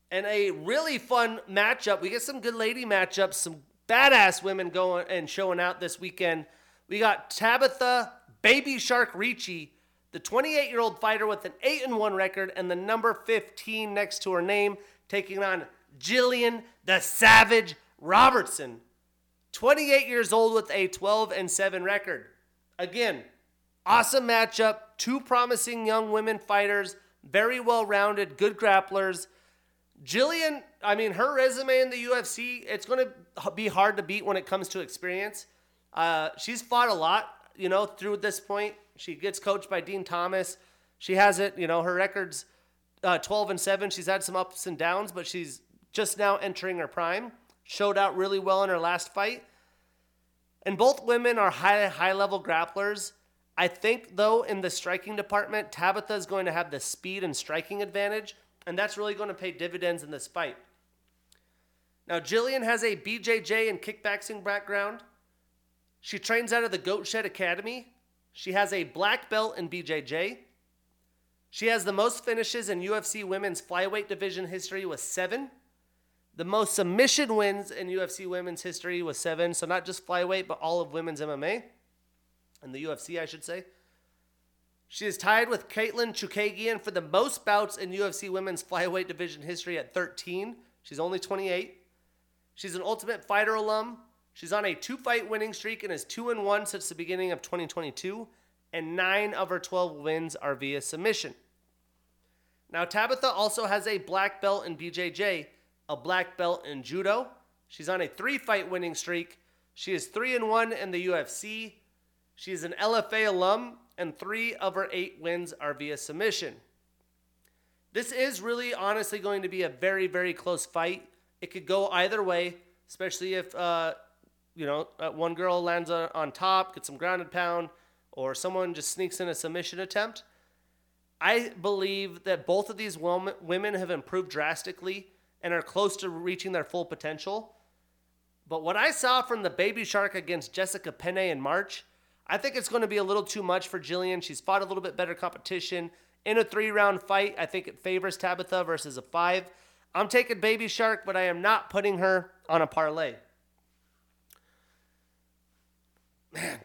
And a really fun matchup. We get some good lady matchups, some badass women going and showing out this weekend. We got Tabitha Baby Shark Ricci, the 28 year old fighter with an 8 and 1 record and the number 15 next to her name, taking on Gillian the Savage Robertson, 28 years old with a 12 and 7 record. Again, awesome matchup. Two promising young women fighters, very well rounded, good grapplers. Gillian, I mean, her resume in the UFC, it's going to be hard to beat when it comes to experience. Uh, she's fought a lot, you know, through this point. She gets coached by Dean Thomas. She has it, you know, her record's uh, 12 and 7. She's had some ups and downs, but she's just now entering her prime. Showed out really well in her last fight. And both women are high high level grapplers. I think though in the striking department, Tabitha is going to have the speed and striking advantage, and that's really going to pay dividends in this fight. Now Gillian has a BJJ and kickboxing background. She trains out of the Goat Shed Academy. She has a black belt in BJJ. She has the most finishes in UFC women's flyweight division history with seven. The most submission wins in UFC women's history was seven. So not just flyweight, but all of women's MMA. And the UFC, I should say. She is tied with Katlyn Chookagian for the most bouts in UFC women's flyweight division history at 13. She's only 28. She's an Ultimate Fighter alum. She's on a two fight winning streak and is 2 and 1 since the beginning of 2022, and 9 of her 12 wins are via submission. Now, Tabitha also has a black belt in BJJ, a black belt in judo. She's on a three fight winning streak. She is 3 and 1 in the UFC. She is an LFA alum, and 3 of her 8 wins are via submission. This is really honestly going to be a very, very close fight. It could go either way, especially if uh, you know, uh, one girl lands on top, gets some grounded pound, or someone just sneaks in a submission attempt. I believe that both of these women have improved drastically and are close to reaching their full potential. But what I saw from the Baby Shark against Jessica Penne in March, I think it's going to be a little too much for Gillian. She's fought a little bit better competition. In a three round fight, I think it favors Tabitha versus a five. I'm taking Baby Shark, but I am not putting her on a parlay. man,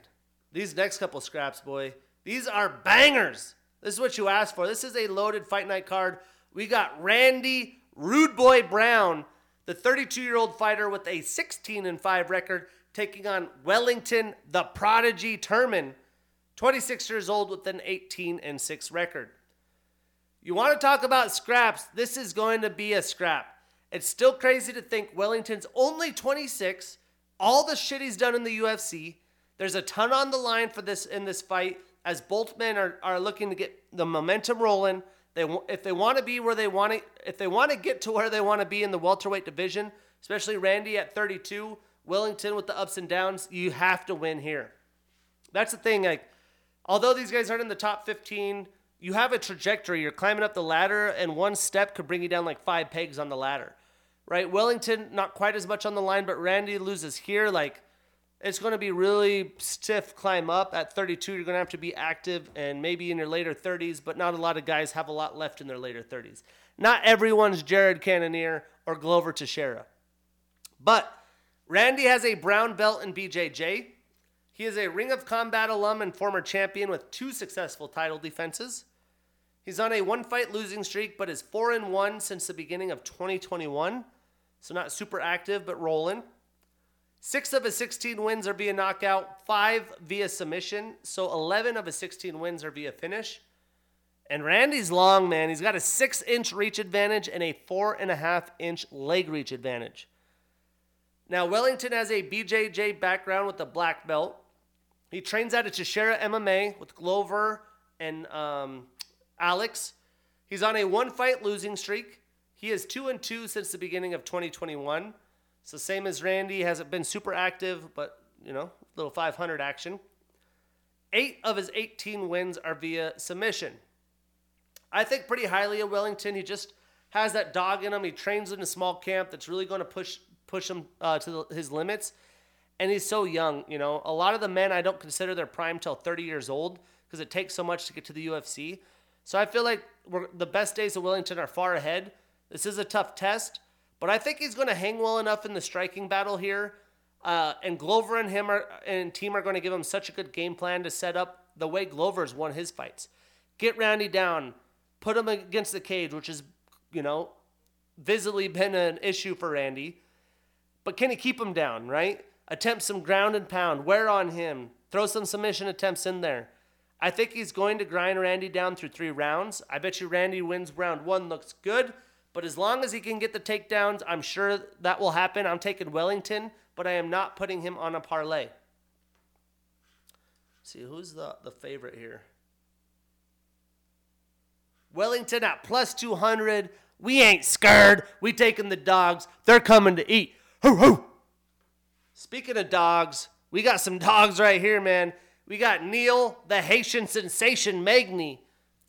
these next couple scraps, boy, these are bangers. This is what you asked for. This is a loaded fight night card. We got Randy Rude Boy Brown, the 32 year old fighter with a 16 and 5 record, taking on Welington the Prodigy Turman, 26 years old with an 18 and 6 record. You want to talk about scraps? This is going to be a scrap. It's still crazy to think Welington's only 26, all the shit he's done in the UFC, there's a ton on the line for this in this fight as both men are, are looking to get the momentum rolling. They if they want to be where they want to if they want to get to where they want to be in the welterweight division, especially Randy at 32, Wellington with the ups and downs, you have to win here. That's the thing like although these guys aren't in the top 15, you have a trajectory. You're climbing up the ladder, and one step could bring you down like five pegs on the ladder, right? Wellington, not quite as much on the line, but Randy loses here. Like, it's going to be really stiff climb up. At 32, you're going to have to be active and maybe in your later 30s, but not a lot of guys have a lot left in their later 30s. Not everyone's Jared Cannonier or Glover Teixeira. But Randy has a brown belt in BJJ. He is a Ring of Combat alum and former champion with two successful title defenses. He's on a one fight losing streak, but is 4 and 1 since the beginning of 2021. So not super active, but rolling. Six of his 16 wins are via knockout, five via submission. So 11 of his 16 wins are via finish. And Randy's long, man. He's got a six inch reach advantage and a four and a half inch leg reach advantage. Now, Wellington has a BJJ background with a black belt. He trains out of Teixeira MMA with Glover and um, Alex. He's on a one fight losing streak. He is two and two since the beginning of 2021. So same as Randy, hasn't been super active, but you know, little 500 action. Eight of his 18 wins are via submission. I think pretty highly of Wellington. He just has that dog in him. He trains in a small camp that's really going to push push him uh, to the, his limits. And he's so young. You know, a lot of the men I don't consider their prime till 30 years old because it takes so much to get to the UFC. So I feel like the best days of Wellington are far ahead. This is a tough test. But I think he's going to hang well enough in the striking battle here. Uh, and Glover and him are, and team are going to give him such a good game plan to set up the way Glover's won his fights. Get Randy down, put him against the cage, which has, you know, visibly been an issue for Randy. But can he keep him down, right? Attempt some ground and pound, wear on him, throw some submission attempts in there. I think he's going to grind Randy down through three rounds. I bet you Randy wins round one, looks good. But as long as he can get the takedowns, I'm sure that will happen. I'm taking Wellington, but I am not putting him on a parlay. See who's the, the favorite here. Wellington at plus 200. We ain't scared. We taking the dogs. They're coming to eat. Hoo hoo. Speaking of dogs, we got some <laughs> dogs right here, man. We got Neil, the Haitian sensation Magny,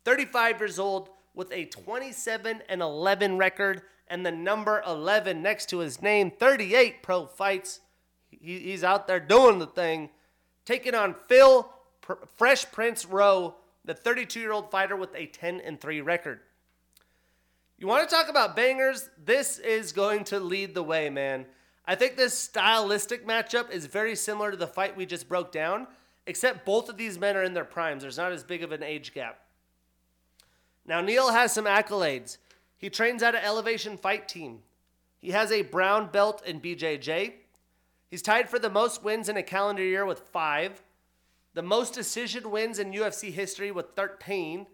35 years old, with a 27 and 11 record and the number 11 next to his name, 38 pro fights. He, he's out there doing the thing, taking on Phil Fresh Prince Rowe, the 32 year old fighter with a 10 and 3 record. You want to talk about bangers? This is going to lead the way, man. I think this stylistic matchup is very similar to the fight we just broke down, except both of these men are in their primes. There's not as big of an age gap. Now, Neil has some accolades. He trains at an elevation fight team. He has a brown belt in BJJ. He's tied for the most wins in a calendar year with five, the most decision wins in UFC history with 13,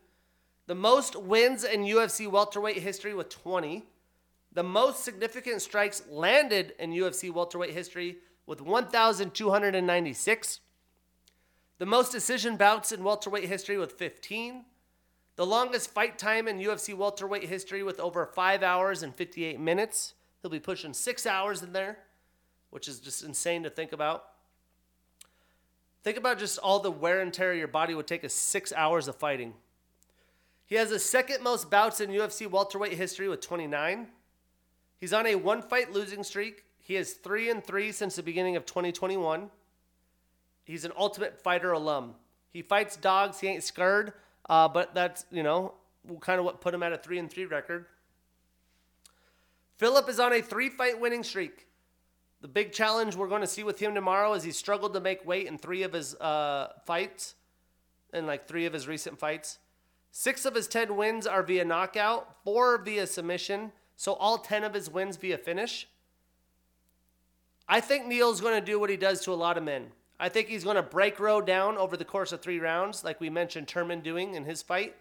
the most wins in UFC welterweight history with 20, the most significant strikes landed in UFC welterweight history with 1,296, the most decision bouts in welterweight history with 15 the longest fight time in UFC welterweight history with over five hours and 58 minutes. He'll be pushing six hours in there, which is just insane to think about. Think about just all the wear and tear your body would take a six hours of fighting. He has the second most bouts in UFC welterweight history with 29. He's on a one fight losing streak. He is three and three since the beginning of 2021. He's an Ultimate Fighter alum. He fights dogs. He ain't scared. Uh, but that's, you know, kind of what put him at a 3 and 3 record. Philip is on a three fight winning streak. The big challenge we're going to see with him tomorrow is he struggled to make weight in three of his uh, fights, in like three of his recent fights. Six of his 10 wins are via knockout, four via submission, so all 10 of his wins via finish. I think Neil's going to do what he does to a lot of men. I think he's going to break Rowe down over the course of three rounds, like we mentioned Turman doing in his fight.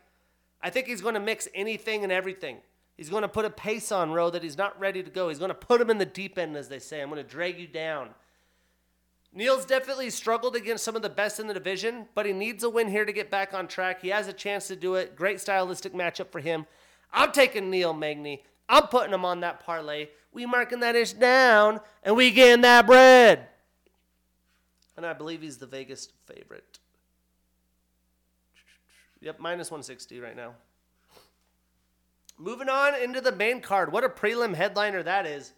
I think he's going to mix anything and everything. He's going to put a pace on Rowe that he's not ready to go. He's going to put him in the deep end, as they say. I'm going to drag you down. Neil's definitely struggled against some of the best in the division, but he needs a win here to get back on track. He has a chance to do it. Great stylistic matchup for him. I'm taking Neil Magny. I'm putting him on that parlay. We marking that ish down, and we getting that bread and I believe he's the Vegas favorite. Yep, minus 160 right now. Moving on into the main card. What a prelim headliner that is.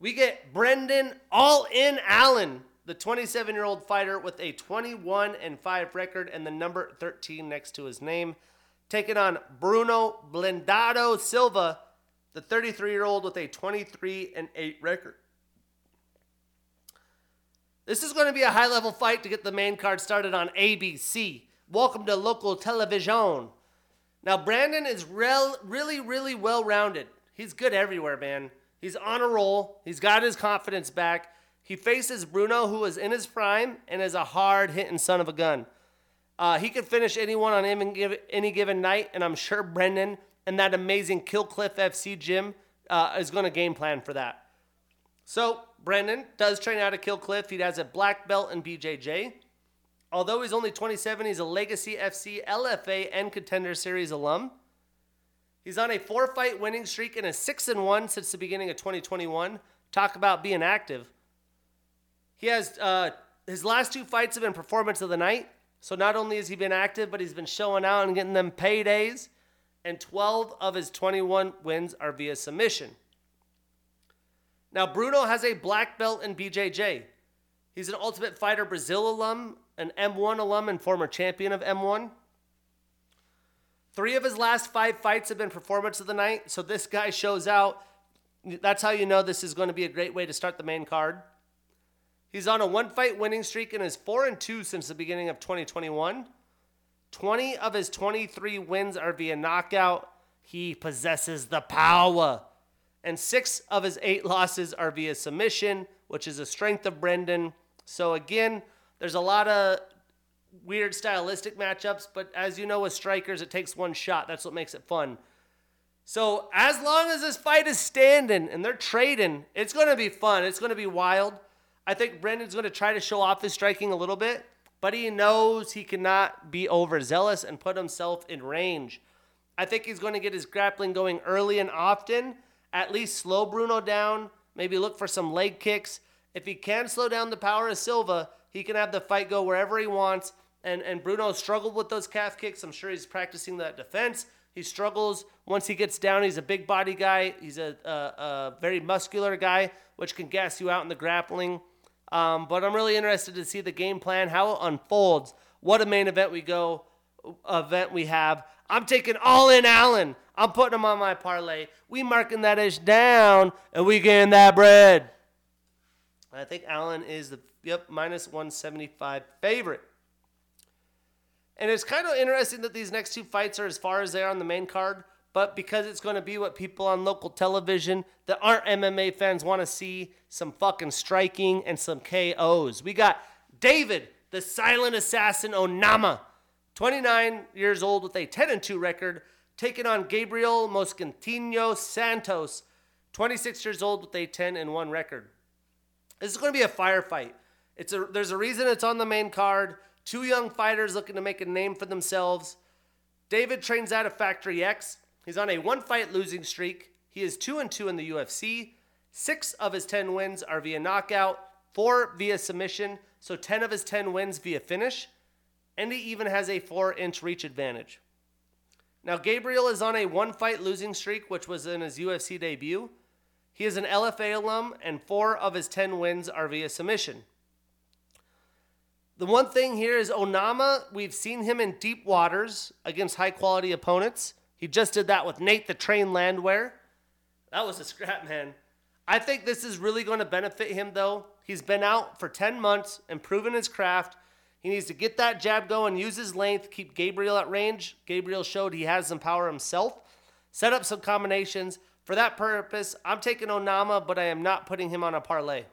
We get Brendan All In Allen, the 27 year old fighter with a 21 and 5 record and the number 13 next to his name, taking on Bruno Blindado Silva, the 33 year old with a 23 and 8 record. This is going to be a high level fight to get the main card started on ABC. Welcome to local television. Now, Brandon is rel- really, really well rounded. He's good everywhere, man. He's on a roll. He's got his confidence back. He faces Bruno, who is in his prime and is a hard hitting son of a gun. Uh, he could finish anyone on any given night, and I'm sure Brendan and that amazing Kill Cliff FC gym uh, is going to game plan for that. So, Brendan does train out of Kill Cliff. He has a black belt in BJJ. Although he's only 27, he's a Legacy FC, LFA, and Contender Series alum. He's on a four fight winning streak and a 6 and 1 since the beginning of 2021. Talk about being active. He has uh, his last two fights have been performance of the night. So not only has he been active, but he's been showing out and getting them paydays. And 12 of his 21 wins are via submission. Now, Bruno has a black belt in BJJ. He's an Ultimate Fighter Brazil alum, an M1 alum, and former champion of M1. Three of his last five fights have been performance of the night, so this guy shows out. That's how you know this is going to be a great way to start the main card. He's on a one fight winning streak and is 4 and 2 since the beginning of 2021. 20 of his 23 wins are via knockout. He possesses the power and six of his eight losses are via submission, which is a strength of Brendan. So again, there's a lot of weird stylistic matchups, but as you know with strikers, it takes one shot. That's what makes it fun. So as long as this fight is standing and they're trading, it's going to be fun. It's going to be wild. I think Brendan's going to try to show off his striking a little bit, but he knows he cannot be overzealous and put himself in range. I think he's going to get his grappling going early and often at least slow Bruno down, maybe look for some leg kicks. If he can slow down the power of Silva, he can have the fight go wherever he wants. And, and Bruno struggled with those calf kicks. I'm sure he's practicing that defense. He struggles once he gets down. He's a big body guy. He's a, a, a very muscular guy, which can gas you out in the grappling. Um, but I'm really interested to see the game plan, how it unfolds, what a main event we go event we have. I'm taking all in Allen. I'm putting him on my parlay. We marking that ish down, and we getting that bread. I think Allen is the yep minus 175 favorite. And it's kind of interesting that these next two fights are as far as they are on the main card, but because it's going to be what people on local television that aren't MMA fans want to see some fucking striking and some KOs. We got David, the silent assassin Onama, 29 years old with a 10 and 2 record, taking on Gabriel Mosquitinho Santos, 26 years old with a 10 and 1 record. This is going to be a firefight. It's a there's a reason it's on the main card. Two young fighters looking to make a name for themselves. David trains out of Factory X. He's on a one fight losing streak. He is 2 and 2 in the UFC. 6 of his 10 wins are via knockout, 4 via submission, so 10 of his 10 wins via finish, and he even has a 4-inch reach advantage. Now, Gabriel is on a one fight losing streak, which was in his UFC debut. He is an LFA alum, and four of his 10 wins are via submission. The one thing here is Onama, we've seen him in deep waters against high quality opponents. He just did that with Nate the Train Landwehr. That was a scrap, man. I think this is really going to benefit him, though. He's been out for 10 months proven his craft. He needs to get that jab going, use his length, keep Gabriel at range. Gabriel showed he has some power himself. Set up some combinations. For that purpose, I'm taking Onama, but I am not putting him on a parlay.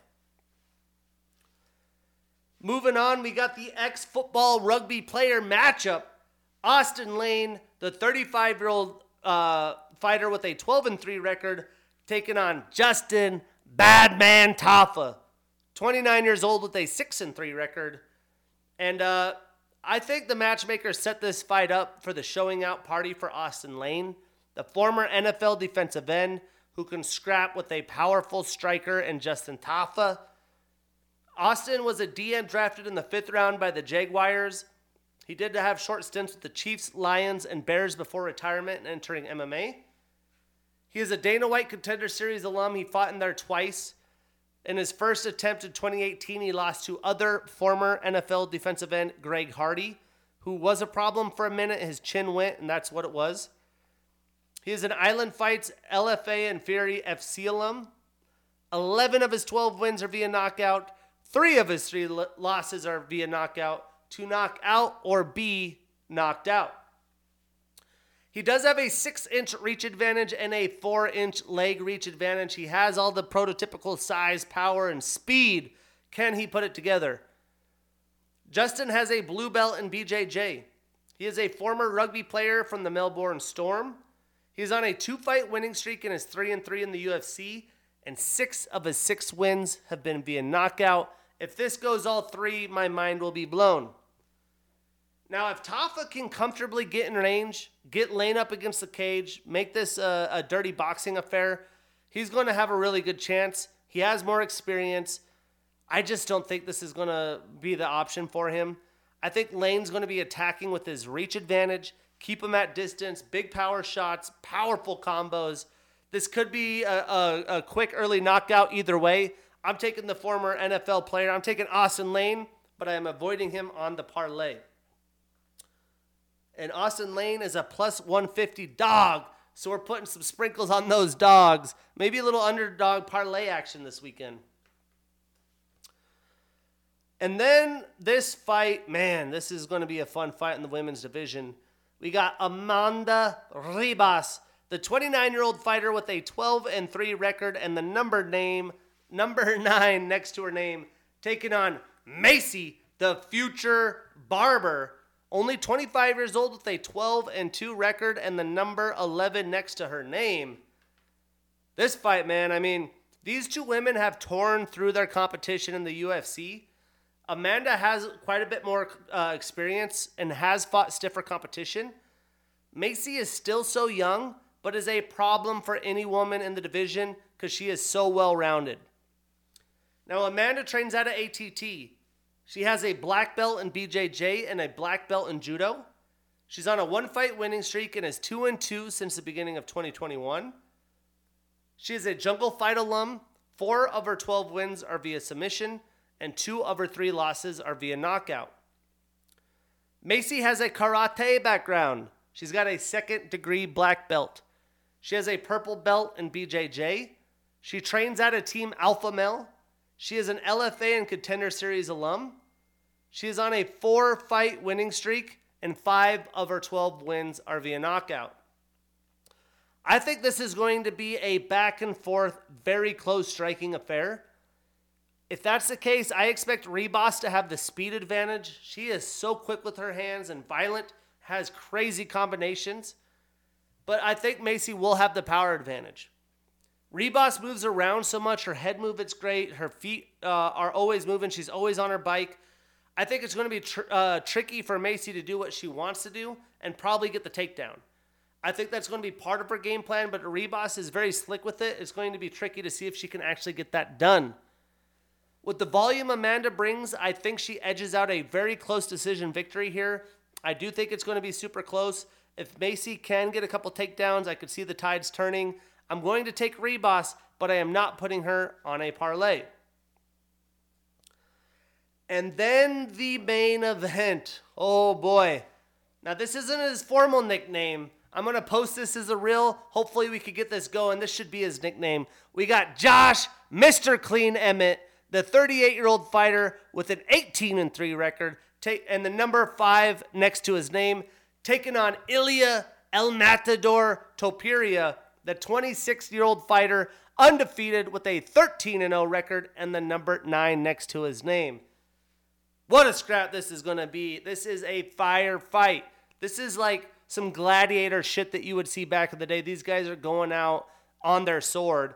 Moving on, we got the ex football rugby player matchup. Austin Lane, the 35 year old uh, fighter with a 12 and 3 record, taking on Justin Badman Tafa, 29 years old with a 6 and 3 record. And uh, I think the matchmaker set this fight up for the showing out party for Austin Lane, the former NFL defensive end who can scrap with a powerful striker and Justin Tafa. Austin was a DN drafted in the fifth round by the Jaguars. He did have short stints with the Chiefs, Lions, and Bears before retirement and entering MMA. He is a Dana White Contender Series alum. He fought in there twice. In his first attempt in 2018, he lost to other former NFL defensive end Greg Hardy, who was a problem for a minute. His chin went, and that's what it was. He is an Island Fights LFA and Fury FC alum. 11 of his 12 wins are via knockout. Three of his three losses are via knockout to knock out or be knocked out. He does have a six inch reach advantage and a four inch leg reach advantage. He has all the prototypical size, power, and speed. Can he put it together? Justin has a blue belt in BJJ. He is a former rugby player from the Melbourne Storm. He's on a two fight winning streak and is 3 and 3 in the UFC, and six of his six wins have been via knockout. If this goes all three, my mind will be blown. Now, if Tafa can comfortably get in range, get Lane up against the cage, make this a, a dirty boxing affair, he's going to have a really good chance. He has more experience. I just don't think this is going to be the option for him. I think Lane's going to be attacking with his reach advantage, keep him at distance, big power shots, powerful combos. This could be a, a, a quick early knockout either way. I'm taking the former NFL player. I'm taking Austin Lane, but I am avoiding him on the parlay. And Austin Lane is a plus 150 dog. So we're putting some sprinkles on those dogs. Maybe a little underdog parlay action this weekend. And then this fight, man, this is going to be a fun fight in the women's division. We got Amanda Ribas, the 29 year old fighter with a 12 and 3 record and the number name, number <laughs> 9 next to her name, taking on Maycee, the future barber. Only 25 years old with a 12 and 2 record and the number 11 next to her name. This fight, man, I mean, these two women have torn through their competition in the UFC. Amanda has quite a bit more uh, experience and has fought stiffer competition. Maycee is still so young, but is a problem for any woman in the division because she is so well rounded. Now, Amanda trains out of ATT. She has a black belt in BJJ and a black belt in judo. She's on a one fight winning streak and is 2 and 2 since the beginning of 2021. She is a jungle fight alum. Four of her 12 wins are via submission and two of her three losses are via knockout. Maycee has a karate background. She's got a second degree black belt. She has a purple belt in BJJ. She trains at a team Alpha Male. She is an LFA and Contender Series alum. She is on a four fight winning streak, and five of her 12 wins are via knockout. I think this is going to be a back and forth, very close striking affair. If that's the case, I expect Ribas to have the speed advantage. She is so quick with her hands and violent, has crazy combinations. But I think Maycee will have the power advantage. Ribas moves around so much. Her head movement's great. Her feet uh, are always moving. She's always on her bike. I think it's going to be tr- uh, tricky for Maycee to do what she wants to do and probably get the takedown. I think that's going to be part of her game plan, but Ribas is very slick with it. It's going to be tricky to see if she can actually get that done. With the volume Amanda brings, I think she edges out a very close decision victory here. I do think it's going to be super close. If Maycee can get a couple takedowns, I could see the tides turning. I'm going to take Ribas, but I am not putting her on a parlay. And then the main event. Oh boy. Now, this isn't his formal nickname. I'm going to post this as a reel. Hopefully, we could get this going. This should be his nickname. We got Josh, Mr. Clean Emmett the 38 year old fighter with an 18 and 3 record, and the number five next to his name, taking on Ilia El Matador Topuria, the 26 year old fighter, undefeated with a 13 0 record, and the number nine next to his name. What a scrap this is going to be. This is a fire fight. This is like some gladiator shit that you would see back in the day. These guys are going out on their sword.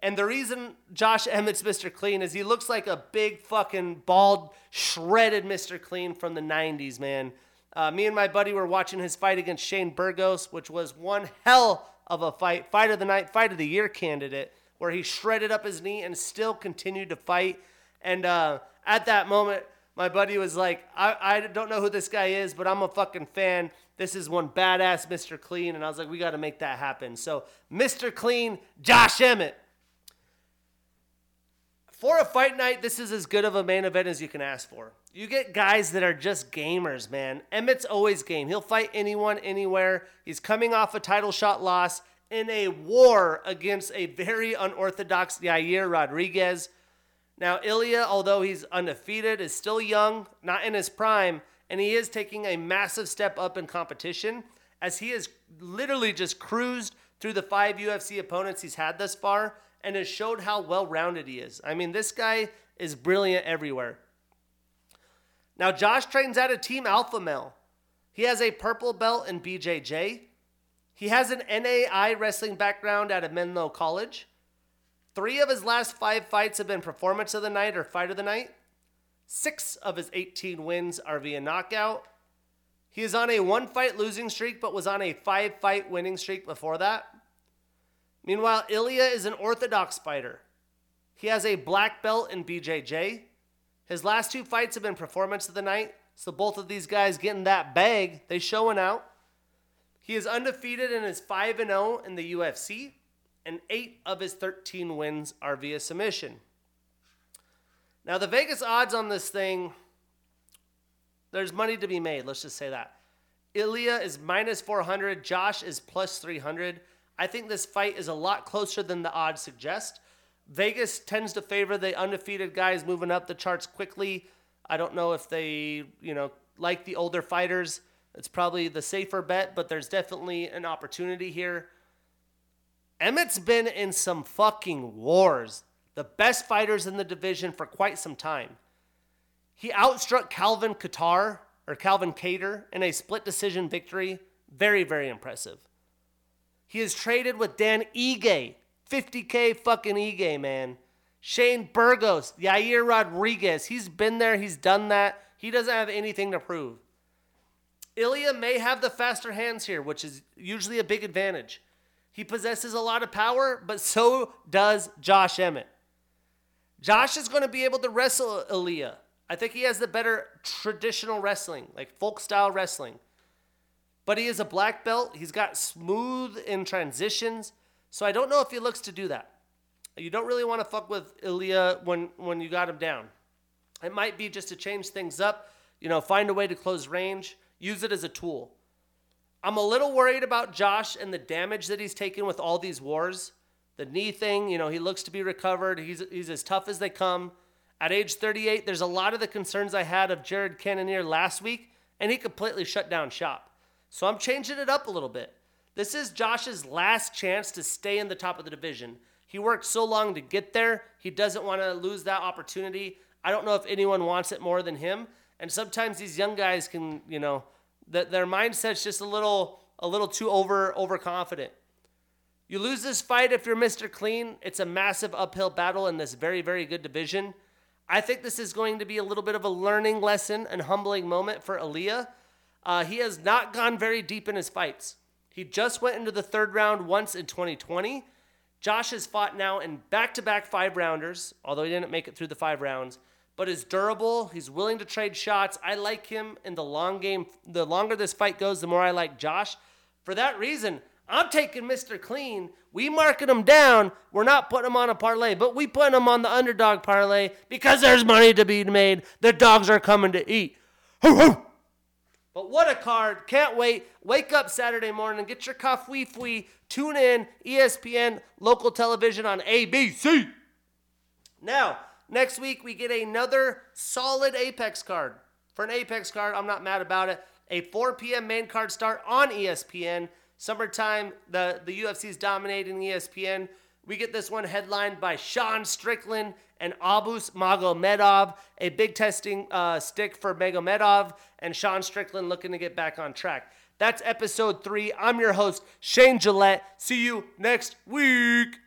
And the reason Josh Emmett's Mr. Clean is he looks like a big fucking bald, shredded Mr. Clean from the 90s, man. Uh, me and my buddy were watching his fight against Shane Burgos, which was one hell of a fight. Fight of the night, fight of the year candidate, where he shredded up his knee and still continued to fight. And uh, at that moment, my buddy was like, I, I don't know who this guy is, but I'm a fucking fan. This is one badass Mr. Clean. And I was like, we got to make that happen. So, Mr. Clean, Josh Emmett. For a fight night, this is as good of a main event as you can ask for. You get guys that are just gamers, man. Emmett's always game. He'll fight anyone, anywhere. He's coming off a title shot loss in a war against a very unorthodox Yair Rodriguez. Now, Ilya, although he's undefeated, is still young, not in his prime, and he is taking a massive step up in competition as he has literally just cruised through the five UFC opponents he's had thus far and has showed how well rounded he is. I mean, this guy is brilliant everywhere. Now, Josh trains at a Team Alpha Male. He has a purple belt in BJJ. He has an NAI wrestling background at Menlo College. Three of his last five fights have been performance of the night or fight of the night. Six of his 18 wins are via knockout. He is on a one fight losing streak, but was on a five fight winning streak before that. Meanwhile, Ilya is an orthodox fighter. He has a black belt in BJJ. His last two fights have been performance of the night, so both of these guys getting that bag, they showing out. He is undefeated and is 5 0 in the UFC, and 8 of his 13 wins are via submission. Now, the Vegas odds on this thing, there's money to be made, let's just say that. Ilya is minus 400, Josh is plus 300. I think this fight is a lot closer than the odds suggest. Vegas tends to favor the undefeated guys moving up the charts quickly. I don't know if they, you know, like the older fighters. It's probably the safer bet, but there's definitely an opportunity here. Emmett's been in some fucking wars. The best fighters in the division for quite some time. He outstruck Calvin Qatar or Calvin Kattar in a split decision victory. Very, very impressive. He has traded with Dan Ige. 50K fucking Ige, man. Shane Burgos, Yair Rodriguez. He's been there. He's done that. He doesn't have anything to prove. Ilia may have the faster hands here, which is usually a big advantage. He possesses a lot of power, but so does Josh Emmett. Josh is going to be able to wrestle Ilia. I think he has the better traditional wrestling, like folk style wrestling. But he is a black belt. He's got smooth in transitions. So I don't know if he looks to do that. You don't really want to fuck with Ilia when, when you got him down. It might be just to change things up, you know, find a way to close range, use it as a tool. I'm a little worried about Josh and the damage that he's taken with all these wars. The knee thing, you know, he looks to be recovered. He's, he's as tough as they come. At age 38, there's a lot of the concerns I had of Jared Cannonier last week, and he completely shut down shop. So I'm changing it up a little bit. This is Josh's last chance to stay in the top of the division. He worked so long to get there, he doesn't want to lose that opportunity. I don't know if anyone wants it more than him. And sometimes these young guys can, you know, that their mindset's just a little a little too over overconfident. You lose this fight if you're Mr. Clean, it's a massive uphill battle in this very very good division. I think this is going to be a little bit of a learning lesson and humbling moment for Ilia uh, he has not gone very deep in his fights. He just went into the third round once in 2020. Josh has fought now in back to back five rounders, although he didn't make it through the five rounds, but is durable. He's willing to trade shots. I like him in the long game. The longer this fight goes, the more I like Josh. For that reason, I'm taking Mr. Clean. We marking him down. We're not putting him on a parlay, but we putting him on the underdog parlay because there's money to be made. The dogs are coming to eat. Hoo hoo! But what a card. Can't wait. Wake up Saturday morning, get your coffee fee, tune in, ESPN, local television on ABC. Now, next week we get another solid Apex card. For an Apex card, I'm not mad about it. A 4 p.m. main card start on ESPN. Summertime, the, the UFC is dominating ESPN. We get this one headlined by Sean Strickland and Abus Magomedov, a big testing uh, stick for Magomedov, and Sean Strickland looking to get back on track. That's episode three. I'm your host, Shane Gillette. See you next week.